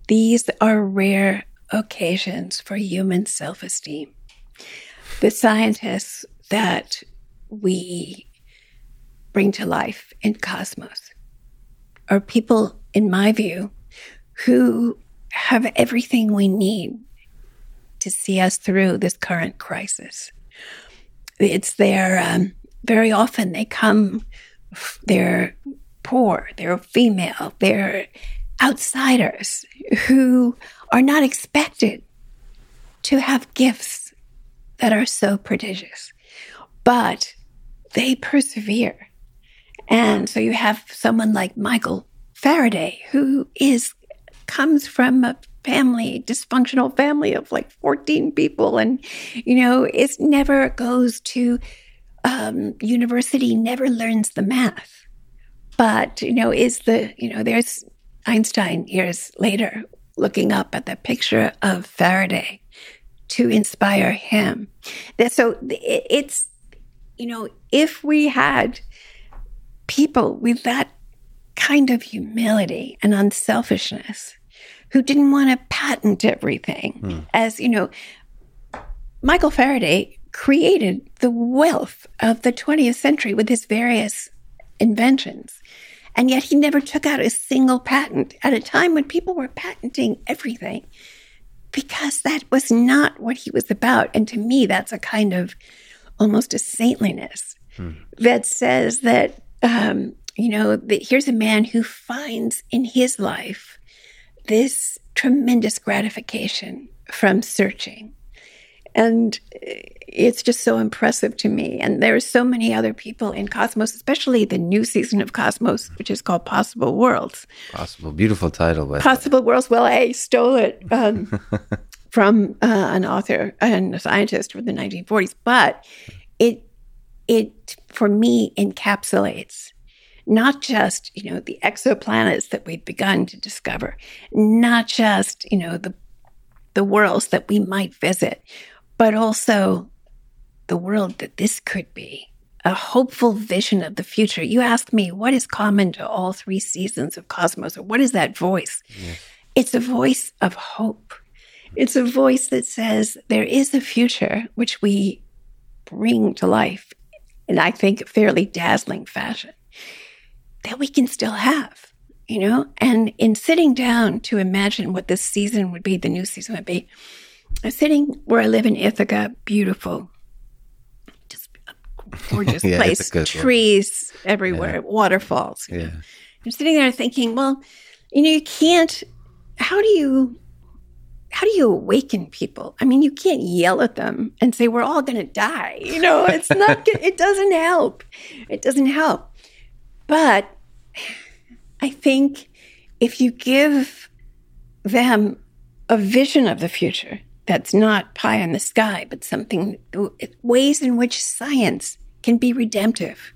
these are rare occasions for human self esteem. The scientists that we bring to life in Cosmos are people, in my view, who have everything we need to see us through this current crisis. It's their, um, very often they come, they're poor, they're female, they're outsiders who are not expected to have gifts that are so prodigious, but they persevere. And so you have someone like Michael Faraday, who is comes from a family, dysfunctional family of like 14 people. And, you know, it never goes to um, university, never learns the math. But, you know, is the, you know, there's Einstein years later looking up at the picture of Faraday to inspire him. So it's, you know, if we had people with that kind of humility and unselfishness who didn't want to patent everything. Hmm. As you know, Michael Faraday created the wealth of the 20th century with his various inventions. And yet he never took out a single patent at a time when people were patenting everything because that was not what he was about. And to me, that's a kind of almost a saintliness hmm. that says that um, you know, that here's a man who finds in his life this tremendous gratification from searching. And it's just so impressive to me. And there are so many other people in Cosmos, especially the new season of Cosmos, which is called Possible Worlds. Possible, beautiful title. But Possible Worlds. Well, I stole it um, from uh, an author and a scientist from the 1940s, but it it for me encapsulates not just you know the exoplanets that we've begun to discover, not just you know the the worlds that we might visit, but also the world that this could be a hopeful vision of the future. You ask me, what is common to all three seasons of Cosmos, or what is that voice? Yes. It's a voice of hope. It's a voice that says there is a future which we bring to life in, I think, fairly dazzling fashion that we can still have, you know? And in sitting down to imagine what this season would be, the new season would be, I'm sitting where I live in Ithaca, beautiful, just gorgeous yeah, place, trees one. everywhere, yeah. waterfalls. Yeah. I'm sitting there thinking, well, you know, you can't. How do you? How do you awaken people? I mean, you can't yell at them and say we're all going to die. You know, it's not. it doesn't help. It doesn't help. But I think if you give them a vision of the future, that's not pie in the sky, but something, ways in which science can be redemptive,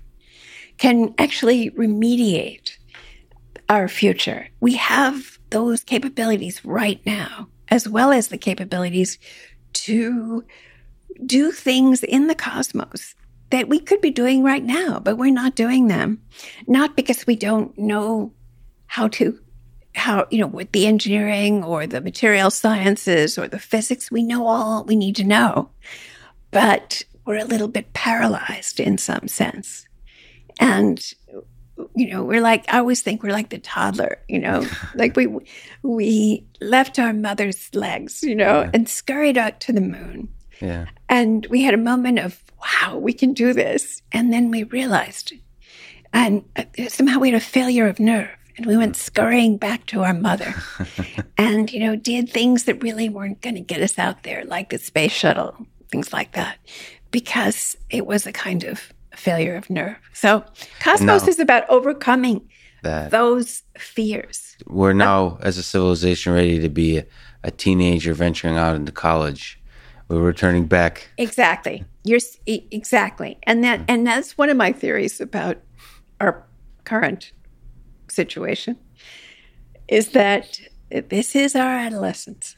can actually remediate our future. We have those capabilities right now, as well as the capabilities to do things in the cosmos that we could be doing right now, but we're not doing them. Not because we don't know how to how, you know, with the engineering or the material sciences or the physics, we know all we need to know. But we're a little bit paralyzed in some sense. And, you know, we're like, I always think we're like the toddler, you know, like we, we left our mother's legs, you know, yeah. and scurried out to the moon. Yeah. And we had a moment of, wow, we can do this. And then we realized, and uh, somehow we had a failure of nerve and we went scurrying back to our mother and, you know, did things that really weren't going to get us out there, like the space shuttle, things like that, because it was a kind of failure of nerve. So Cosmos is about overcoming that. those fears. We're now, as a civilization, ready to be a, a teenager venturing out into college. We're returning back. Exactly. You're exactly, and that mm-hmm. and that's one of my theories about our current situation is that this is our adolescence.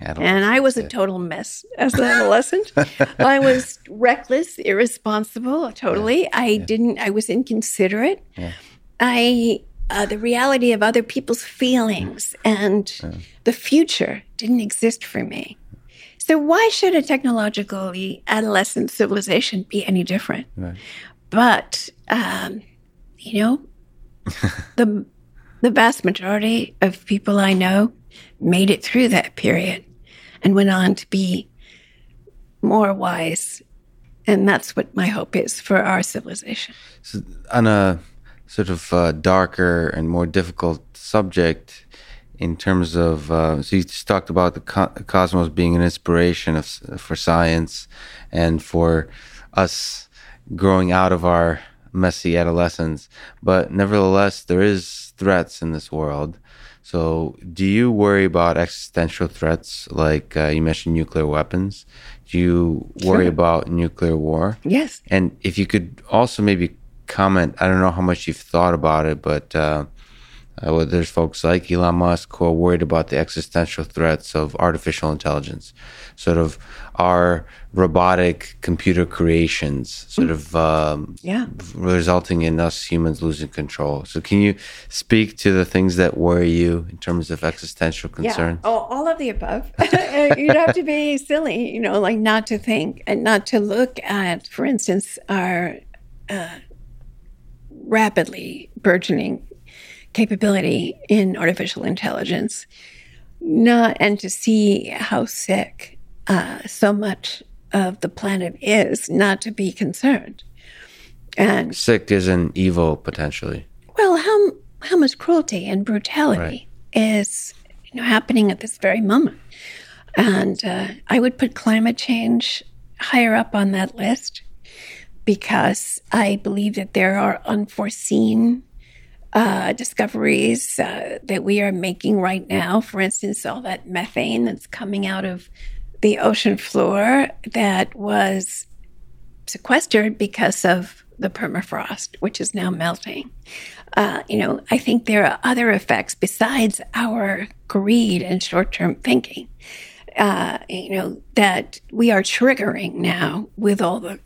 and I was a total mess as an adolescent. I was reckless, irresponsible, totally. Yeah. I yeah. didn't, I was inconsiderate. Yeah. I, uh, the reality of other people's feelings and the future didn't exist for me. So, why should a technologically adolescent civilization be any different? Right. But, um, you know, the the vast majority of people I know made it through that period and went on to be more wise. And that's what my hope is for our civilization. So on a sort of uh, darker and more difficult subject, in terms of, uh, so you just talked about the co- cosmos being an inspiration of, for science and for us growing out of our messy adolescence. But nevertheless, there is threats in this world. So, do you worry about existential threats like uh, you mentioned nuclear weapons? Do you worry sure. about nuclear war? Yes. And if you could also maybe comment, I don't know how much you've thought about it, but uh, uh, well, there's folks like Elon Musk who are worried about the existential threats of artificial intelligence, sort of our robotic computer creations, sort of um, yeah. resulting in us humans losing control. So, can you speak to the things that worry you in terms of existential concerns? Yeah, all, all of the above. You'd have to be silly, you know, like not to think and not to look at, for instance, our uh, rapidly burgeoning capability in artificial intelligence, not and to see how sick uh, so much of the planet is, not to be concerned. And sick is an evil potentially. Well, how how much cruelty and brutality right. is you know, happening at this very moment. And uh, I would put climate change higher up on that list because I believe that there are unforeseen uh, discoveries uh, that we are making right now. For instance, all that methane that's coming out of the ocean floor that was sequestered because of the permafrost, which is now melting. Uh, you know, I think there are other effects besides our greed and short term thinking. Uh, you know, that we are triggering now with all the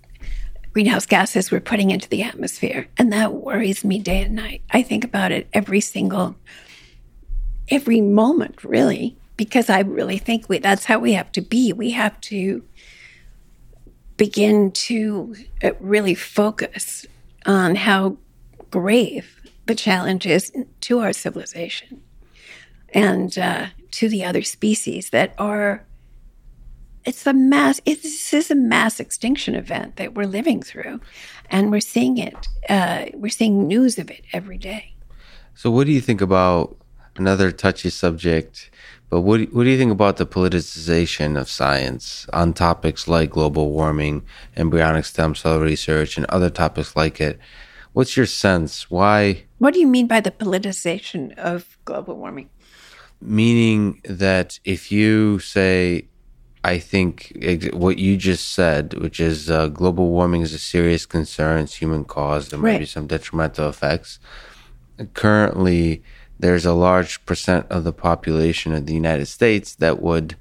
greenhouse gases we're putting into the atmosphere. And that worries me day and night. I think about it every single, every moment, really, because I really think we, that's how we have to be. We have to begin to uh, really focus on how grave the challenge is to our civilization and uh, to the other species that are it's a mass this is a mass extinction event that we're living through and we're seeing it uh, we're seeing news of it every day. So what do you think about another touchy subject but what, what do you think about the politicization of science on topics like global warming embryonic stem cell research and other topics like it? What's your sense? Why what do you mean by the politicization of global warming? Meaning that if you say I think what you just said, which is uh, global warming is a serious concern, it's human caused, there might be some detrimental effects. Currently, there's a large percent of the population of the United States that would,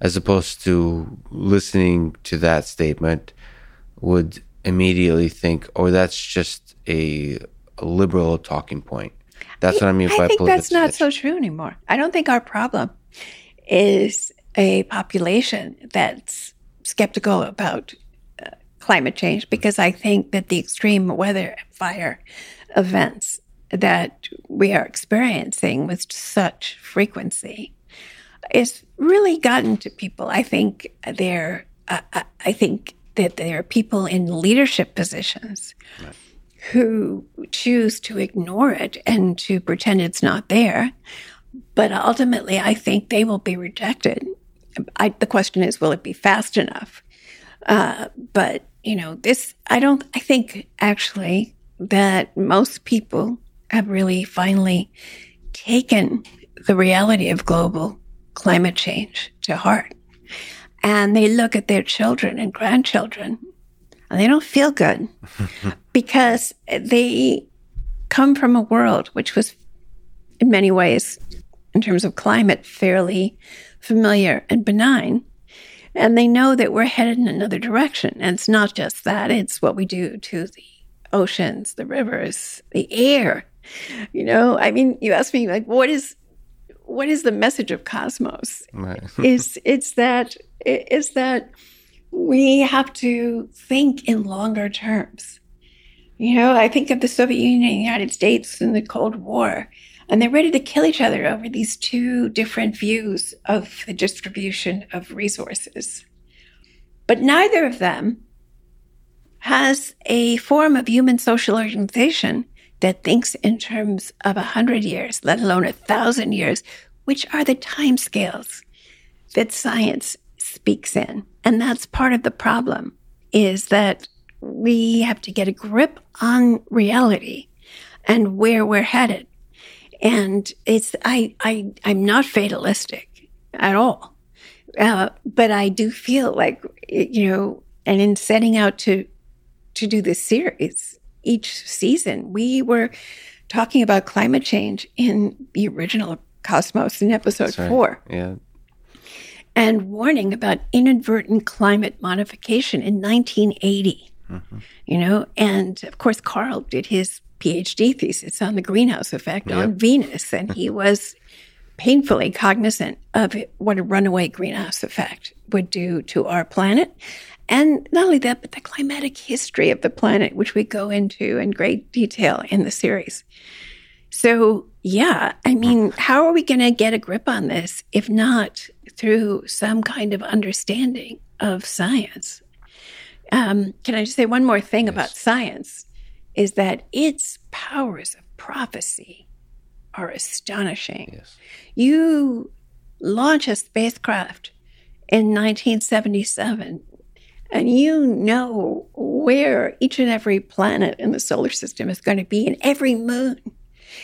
as opposed to listening to that statement, would immediately think, oh, that's just a, a liberal talking point. That's what I mean I by think that's not so true anymore. I don't think our problem is a population that's skeptical about uh, climate change because I think that the extreme weather and fire events that we are experiencing with such frequency is really gotten to people. I think there, uh, I think that there are people in leadership positions right. who choose to ignore it and to pretend it's not there. But ultimately, I think they will be rejected I, the question is, will it be fast enough? Uh, but you know, this I don't. I think actually that most people have really finally taken the reality of global climate change to heart, and they look at their children and grandchildren, and they don't feel good because they come from a world which was, in many ways, in terms of climate, fairly familiar and benign. And they know that we're headed in another direction. And it's not just that, it's what we do to the oceans, the rivers, the air. You know, I mean, you ask me like what is what is the message of cosmos? Right. is it's that is that we have to think in longer terms. You know, I think of the Soviet Union and the United States in the Cold War. And they're ready to kill each other over these two different views of the distribution of resources. But neither of them has a form of human social organization that thinks in terms of a hundred years, let alone a thousand years, which are the time scales that science speaks in. And that's part of the problem is that we have to get a grip on reality and where we're headed. And it's, I, I, I'm not fatalistic at all. Uh, but I do feel like, you know, and in setting out to, to do this series each season, we were talking about climate change in the original Cosmos in episode right. four. Yeah. And warning about inadvertent climate modification in 1980. Mm-hmm. You know, and of course, Carl did his PhD thesis on the greenhouse effect yep. on Venus, and he was painfully cognizant of what a runaway greenhouse effect would do to our planet. And not only that, but the climatic history of the planet, which we go into in great detail in the series. So, yeah, I mean, how are we going to get a grip on this if not through some kind of understanding of science? Um, can I just say one more thing yes. about science? Is that its powers of prophecy are astonishing. Yes. You launch a spacecraft in 1977 and you know where each and every planet in the solar system is going to be and every moon.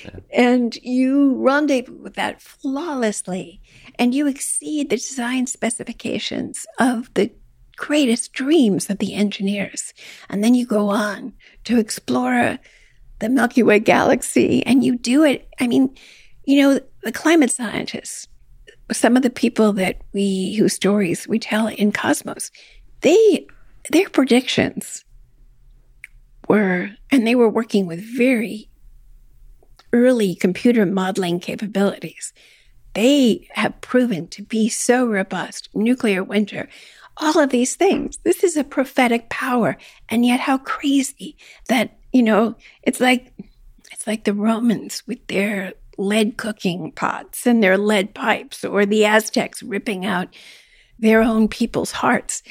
Yeah. And you rendezvous with that flawlessly, and you exceed the design specifications of the greatest dreams of the engineers. And then you go on to explore the Milky Way galaxy, and you do it. I mean, you know, the climate scientists, some of the people that we, whose stories we tell in Cosmos, they, their predictions were, and they were working with very early computer modeling capabilities. They have proven to be so robust. Nuclear winter, all of these things. This is a prophetic power. And yet how crazy that, you know, it's like, it's like the Romans with their lead cooking pots and their lead pipes or the Aztecs ripping out their own people's hearts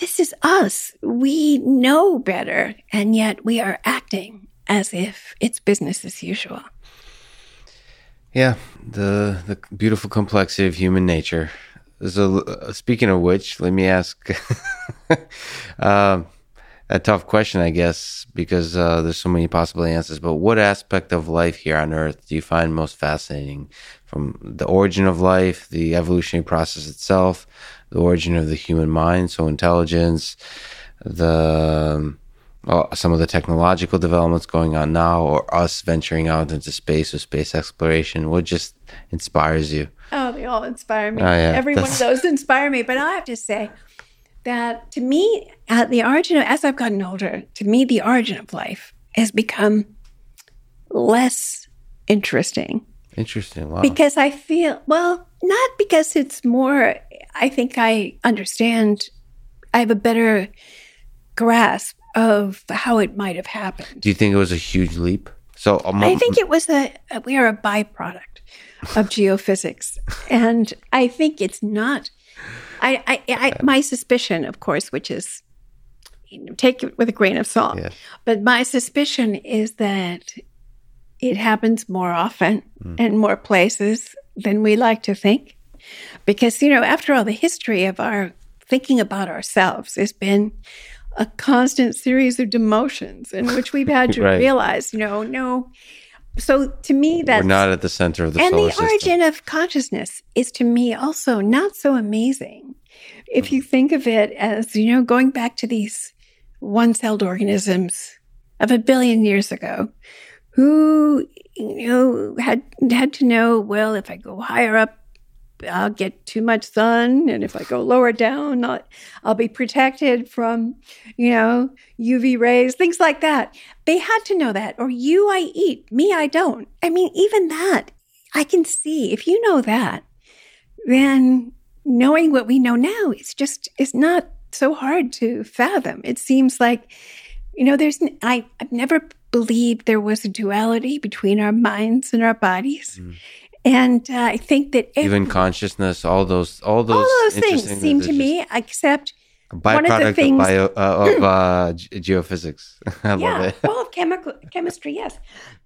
this is us. We know better, and yet we are acting as if it's business as usual. Yeah, the the beautiful complexity of human nature. So, uh, speaking of which, let me ask uh, a tough question, I guess, because uh, there's so many possible answers. But what aspect of life here on Earth do you find most fascinating? From the origin of life, the evolutionary process itself, the origin of the human mind, so intelligence, the uh, some of the technological developments going on now, or us venturing out into space or space exploration. What just inspires you? Oh, they all inspire me. Oh, yeah, Every one of those inspire me. But I have to say that to me, at the origin of, as I've gotten older, to me, the origin of life has become less interesting. Interesting. Wow. Because I feel, well, not because it's more I think I understand. I have a better grasp of how it might have happened. Do you think it was a huge leap? So um, I think it was a we are a byproduct of geophysics, and I think it's not. I, I, I, my suspicion, of course, which is you know, take it with a grain of salt, yes. but my suspicion is that it happens more often mm. in more places than we like to think. Because, you know, after all, the history of our thinking about ourselves has been a constant series of demotions in which we've had to right. realize, you know, no. So to me, that's we're not at the center of the and the origin of consciousness is to me also not so amazing. If you think of it as you know, going back to these one-celled organisms of a billion years ago, who you know had had to know well if I go higher up I'll get too much sun. And if I go lower down, I'll, I'll be protected from, you know, UV rays, things like that. They had to know that. Or you, I eat, me, I don't. I mean, even that, I can see. If you know that, then knowing what we know now is just, is not so hard to fathom. It seems like, you know, there's, I, I've never believed there was a duality between our minds and our bodies. Mm. And uh, I think that every, even consciousness, all those, all those, all those things seem to me, except one of the things of, bio, uh, of uh, geophysics. I yeah, love it. well, of chemical chemistry, yes,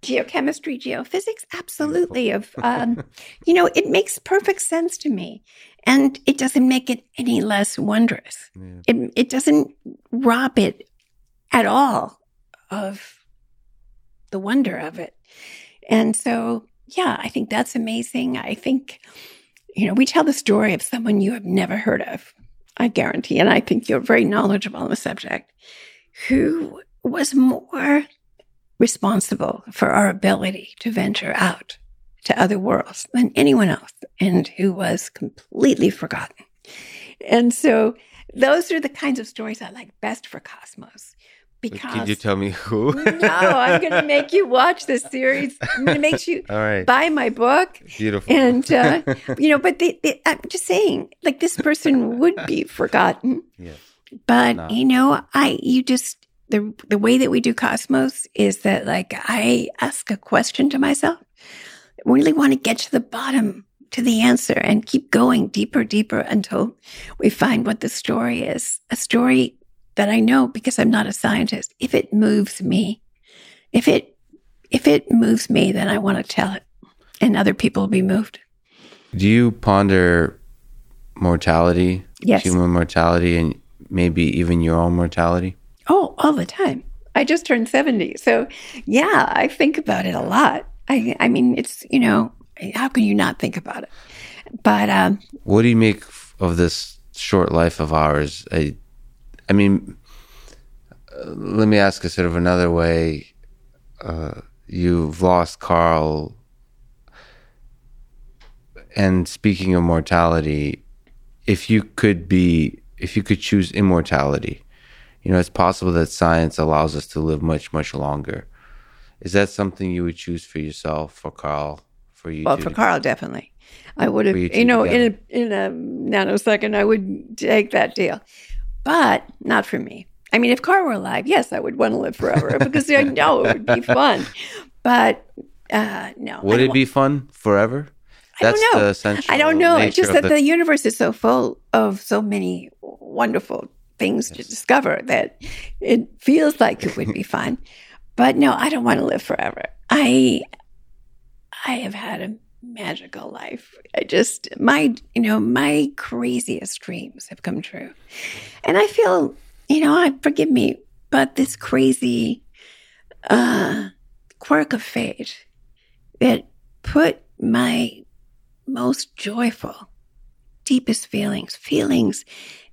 geochemistry, geophysics, absolutely. Of um, you know, it makes perfect sense to me, and it doesn't make it any less wondrous. Yeah. It it doesn't rob it at all of the wonder of it, and so yeah, I think that's amazing. I think, you know, we tell the story of someone you have never heard of, I guarantee, and I think you're very knowledgeable on the subject, who was more responsible for our ability to venture out to other worlds than anyone else, and who was completely forgotten. And so those are the kinds of stories I like best for Cosmos because Can you tell me who? no, I'm going to make you watch this series. I'm going to make you All right. buy my book. Beautiful. And uh, you know, but they, they, I'm just saying, like this person would be forgotten. Yes. But no. you know, I you just the the way that we do Cosmos is that like I ask a question to myself. I really want to get to the bottom to the answer and keep going deeper, deeper until we find what the story is. A story that I know because I'm not a scientist. If it moves me, if it if it moves me, then I want to tell it, and other people will be moved. Do you ponder mortality, Yes. human mortality, and maybe even your own mortality? Oh, all the time. I just turned 70. So, yeah, I think about it a lot. I, I mean, it's, you know, how can you not think about it? But um, What do you make of this short life of ours? I, I mean, uh, let me ask it sort of another way. Uh, you've lost Carl. And speaking of mortality, if you could be, if you could choose immortality, you know, it's possible that science allows us to live much, much longer. Is that something you would choose for yourself, for Carl, for you? well, two? for Carl, definitely. I would have, you you, know, in a, in a nanosecond, I would take that deal. But not for me. I mean, if Carl were alive, yes, I would want to live forever because I know it would be fun. But uh, no. Would it be fun forever? I don't know. I don't know. It's just that the- the, universe is so full of so many wonderful things to discover that it feels like it would be fun. But no, I don't want to live forever. I I have had a magical life. I just my you know my craziest dreams have come true, and I feel you know I forgive me, but this crazy uh, quirk of fate that put my most joyful, deepest feelings, feelings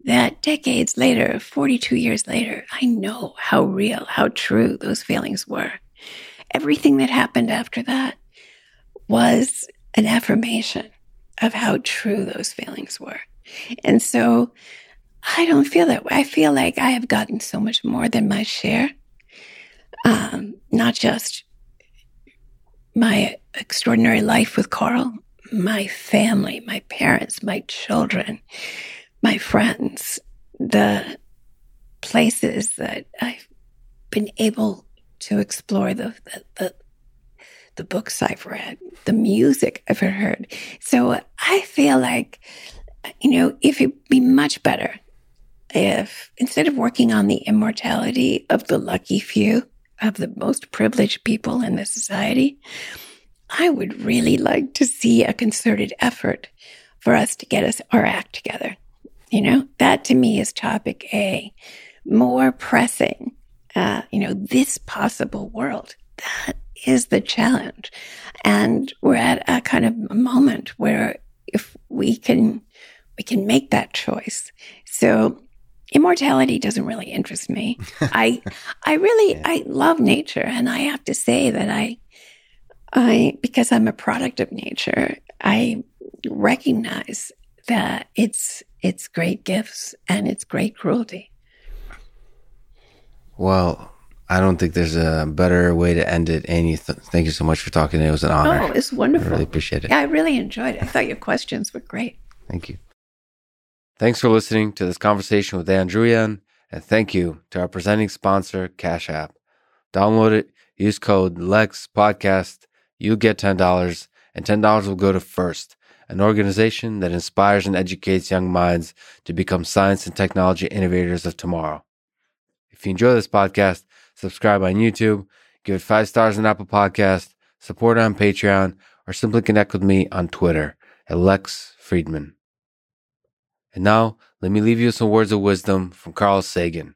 that decades later, 42 years later, I know how real, how true those feelings were. Everything that happened after that was an affirmation of how true those feelings were. And so I don't feel that way. I feel like I have gotten so much more than my share. Um, not just my extraordinary life with Carl, my family, my parents, my children, my friends, the places that I've been able to explore, the, the, the, the books I've read, the music I've heard. So I feel like, you know, if it'd be much better if instead of working on the immortality of the lucky few, of the most privileged people in the society, I would really like to see a concerted effort for us to get us our act together. You know, that to me is topic A, more pressing. Uh, you know, this possible world. That is the challenge. And we're at a kind of moment where if we can, we can make that choice. So immortality doesn't really interest me. I, I really, Yeah. I love nature and I have to say that I, I, because I'm a product of nature, I recognize that it's, it's great gifts and it's great cruelty. Well, I don't think there's a better way to end it. Annie, th- thank you so much for talking. It was an honor. Oh, it's wonderful. I really appreciate it. Yeah, I really enjoyed it. I thought your questions were great. Thank you. Thanks for listening to this conversation with Ann Druyan, and thank you to our presenting sponsor, Cash App. Download it, use code LEX Podcast. You'll get $10, and $10 will go to First, an organization that inspires and educates young minds to become science and technology innovators of tomorrow. If you enjoy this podcast, subscribe on YouTube, give it five stars on Apple Podcast, support on Patreon, or simply connect with me on Twitter at Lex Fridman. And now, let me leave you with some words of wisdom from Carl Sagan.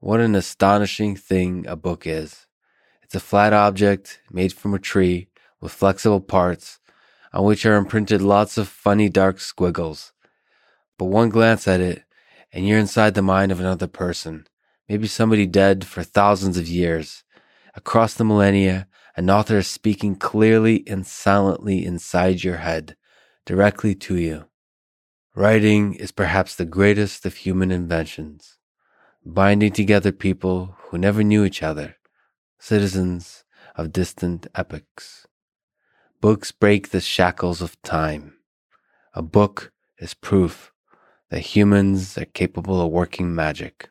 What an astonishing thing a book is. It's a flat object made from a tree with flexible parts on which are imprinted lots of funny dark squiggles. But one glance at it, and you're inside the mind of another person, maybe somebody dead for thousands of years. Across the millennia, an author is speaking clearly and silently inside your head, directly to you. Writing is perhaps the greatest of human inventions, binding together people who never knew each other, citizens of distant epochs. Books break the shackles of time. A book is proof that humans are capable of working magic.